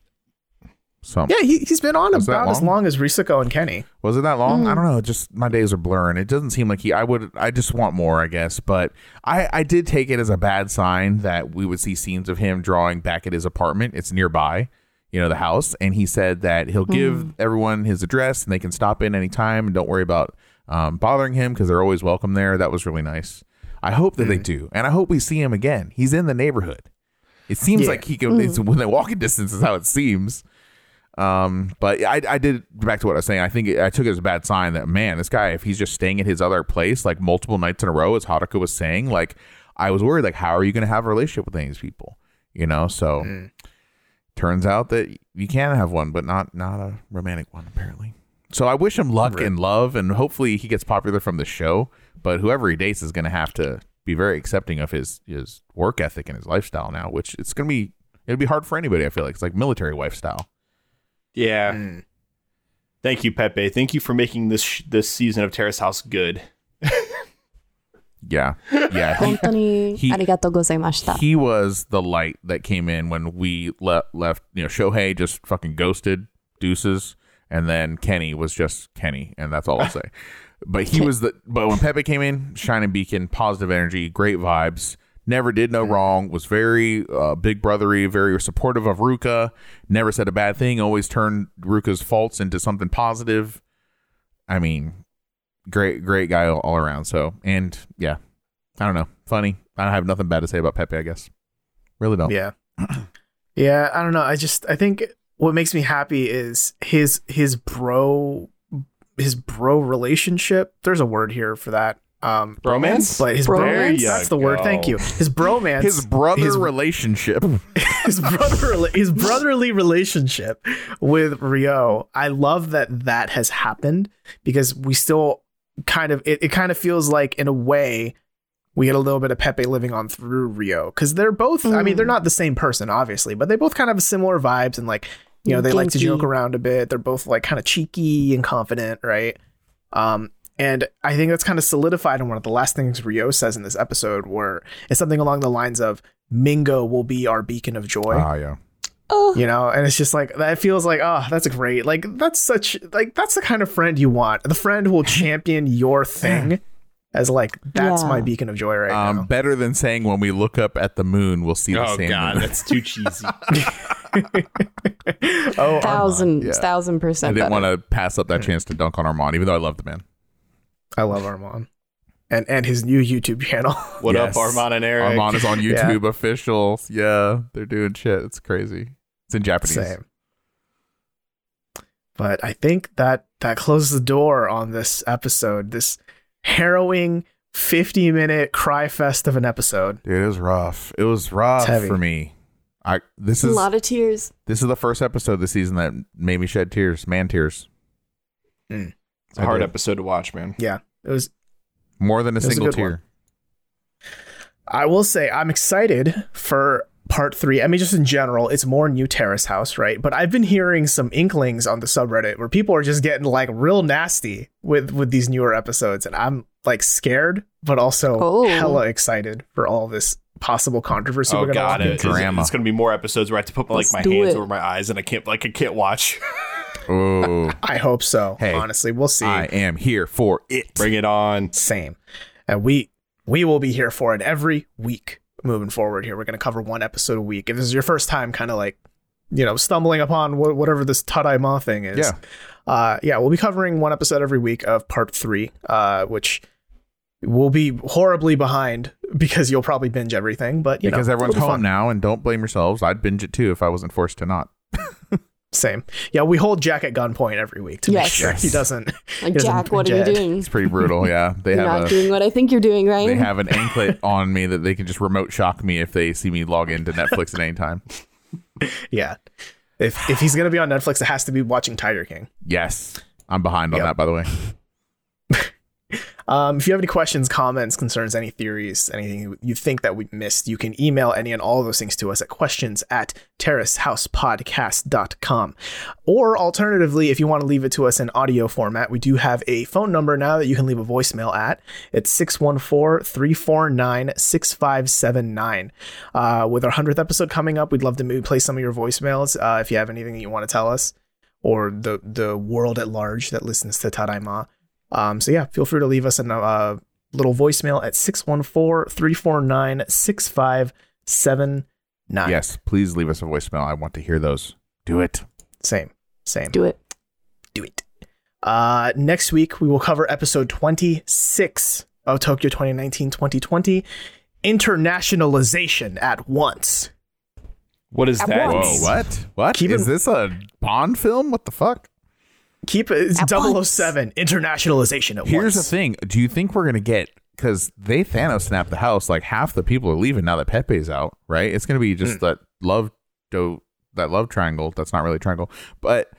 Some- Yeah, he, he's been on Was that about as long? long as Risako and Kenny. Was it that long? Mm. I don't know. Just my days are blurring. It doesn't seem like he. I would. I just want more. I guess. But I. I did take it as a bad sign that we would see scenes of him drawing back at his apartment. It's nearby, you know, the house. And he said that he'll give everyone his address and they can stop in anytime and don't worry about um, bothering him because they're always welcome there. That was really nice. I hope that Mm. they do, and I hope we see him again. He's in the neighborhood. It seems Yeah. like he can. It's within walking distance is how it seems. Um, but I, I did back to what I was saying. I think it, I took it as a bad sign that man, this guy, if he's just staying at his other place like multiple nights in a row, as Haruka was saying, like I was worried, like how are you going to have a relationship with any of these people? You know, so turns out that you can have one, but not not a romantic one apparently. So I wish him luck and love, and hopefully he gets popular from the show. But whoever he dates is going to have to be very accepting of his his work ethic and his lifestyle now, which it's gonna be it'd be hard for anybody. I feel like it's like military lifestyle. Yeah. Mm. Thank you, Pepe. Thank you for making this sh- this season of Terrace House good. [LAUGHS] yeah, yeah. He, he, he was the light that came in when we le- left. You know, Shohei just fucking ghosted deuces, and then Kenny was just Kenny, and that's all I'll [LAUGHS] say. But he was the. But when Pepe came in, shining beacon, positive energy, great vibes. Never did no wrong. Was very uh, big brothery, very supportive of Ruka. Never said a bad thing. Always turned Ruka's faults into something positive. I mean, great, great guy all, all around. So, and yeah, I don't know, funny. I don't have nothing bad to say about Pepe. I guess. Really don't. Yeah. [CLEARS THROAT] yeah, I don't know. I just I think what makes me happy is his his bro his bro relationship. There's a word here for that. Um Romance? but his bromance. that's the word. Thank you. His bromance His brother his, relationship. [LAUGHS] his brother his brotherly relationship with Ryo. I love that that has happened because we still kind of it, it kind of feels like in a way we get a little bit of Pepe living on through Ryo because they're both. I mean, they're not the same person, obviously, but they both kind of have similar vibes and like you know they like to joke around a bit. They're both like kind of cheeky and confident, right? Um, and I think that's kind of solidified in one of the last things Ryo says in this episode, where it's something along the lines of Mingo will be our beacon of joy Ah, yeah. Oh, you know and it's just like that feels like oh that's great like that's such like that's the kind of friend you want the friend who will champion your thing [LAUGHS] as like that's Yeah. my beacon of joy right Um, now better than saying when we look up at the moon, we'll see the same. Oh same god, moon. that's too cheesy. [LAUGHS] [LAUGHS] oh thousand, yeah. thousand I didn't better. want to pass up that chance to dunk on Armand, even though I love the man. i love armand and and his new youtube channel [LAUGHS] What Yes. up, Armand and Eric? Armand is on [LAUGHS] Yeah. YouTube official. Yeah, they're doing shit. It's crazy. It's in Japanese. same but i think that that closes the door on this episode this harrowing 50 minute cry fest of an episode Dude, it was rough. It was rough for me. I this is a lot of tears. this is the first episode this season that made me shed tears, man tears, mm. It's a hard did. episode to watch, man. yeah it was more than a It was a single one. tear. I will say I'm excited for part three. I mean, just in general, it's more new Terrace House, right? But I've been hearing some inklings on the subreddit where people are just getting like real nasty with with these newer episodes, and I'm like scared, but also Oh. hella excited for all this possible controversy Oh we're gonna god, it, into. it's, Drama. it's gonna be more episodes where I have to put like Let's my hands it. over my eyes and I can't like I can't watch. [LAUGHS] Oh, I hope so. Hey, honestly, we'll see. I am here for it. Bring it on. Same, and we we will be here for it every week moving forward. Here, we're gonna cover one episode a week. If this is your first time, kind of like you know stumbling upon wh- whatever this Tadaima thing is. Yeah. uh, yeah, we'll be covering one episode every week of part three, uh, which will be horribly behind because you'll probably binge everything. But you because know, everyone's home fun. now, and don't blame yourselves. I'd binge it too if I wasn't forced to not. [LAUGHS] Same, yeah. We hold Jack at gunpoint every week to make Yes. sure he doesn't. [LAUGHS] Like, doesn't Jack, what are you doing? It's pretty brutal. Yeah, [LAUGHS] they You're have not a doing what I think you're doing, right? they have an [LAUGHS] anklet on me that they can just remote shock me if they see me log into Netflix at any time. Yeah, if if he's gonna be on Netflix, it has to be watching Tiger King. Yes, I'm behind on Yep. that. By the way, Um, if you have any questions, comments, concerns, any theories, anything you think that we missed, you can email any and all those things to us at questions at terracehousepodcast.com. Or alternatively, if you want to leave it to us in audio format, we do have a phone number now that you can leave a voicemail at. It's 614 349 6579. Uh, With our 100th episode coming up, we'd love to maybe play some of your voicemails uh, if you have anything that you want to tell us or the, the world at large that listens to Tadaima. Um, so yeah, feel free to leave us a uh, little voicemail at 614-349-6579. Yes, please leave us a voicemail. I want to hear those. Do it. Same. Same. Do it. Do it. Uh, next week we will cover episode 26 of Tokyo 2019-2020, Internationalization at Once. What is At that? once. Whoa, what? What? Keep Is it- this a Bond film? What the fuck? Keep it it's At 007 Internationalization at Here's Once. the thing. Do you think we're gonna get because they Thanos snapped the house? Like half the people are leaving now that Pepe's out, right? It's gonna be just that love do that love triangle. That's not really a triangle, but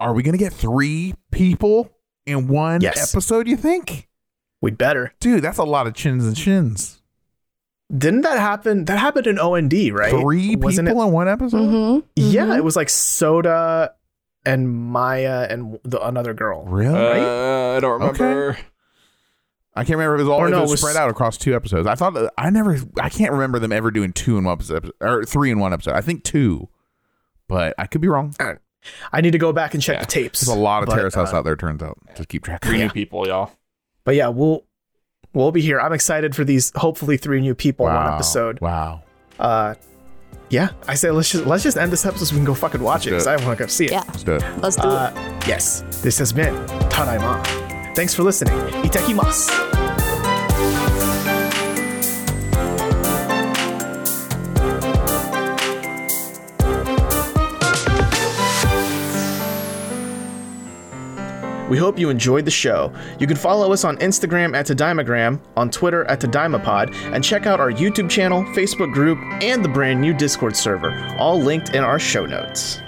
are we gonna get three people in one Yes. episode? You think, We'd better. dude? That's a lot of chins and shins. Didn't that happen? That happened in OND, right? Three Wasn't people in one episode. Mm-hmm. Yeah, it was like Soda and Maya and the another girl. Really? Uh, I don't remember. I can't remember if it was all Or no, it it was was- spread out across two episodes. I thought I never I can't remember them ever doing two in one episode or three in one episode. I think two, but I could be wrong. I need to go back and check Yeah. the tapes. There's a lot of but, Terrace House uh, out there. Turns out, just keep track. of Three it. new people, y'all. But yeah, we'll we'll be here. I'm excited for these. Hopefully, three new people in one episode. Wow. Uh, yeah, I say let's just let's just end this episode so we can go fucking watch it Let's because do I want to go see it. Yeah. Let's do it. Let's do Uh, it. yes, this has been Tadaima. Thanks for listening. Itakimasu. We hope you enjoyed the show. You can follow us on Instagram at Tadaimagram, on Twitter at Tadaimapod, and check out our YouTube channel, Facebook group, and the brand new Discord server, all linked in our show notes.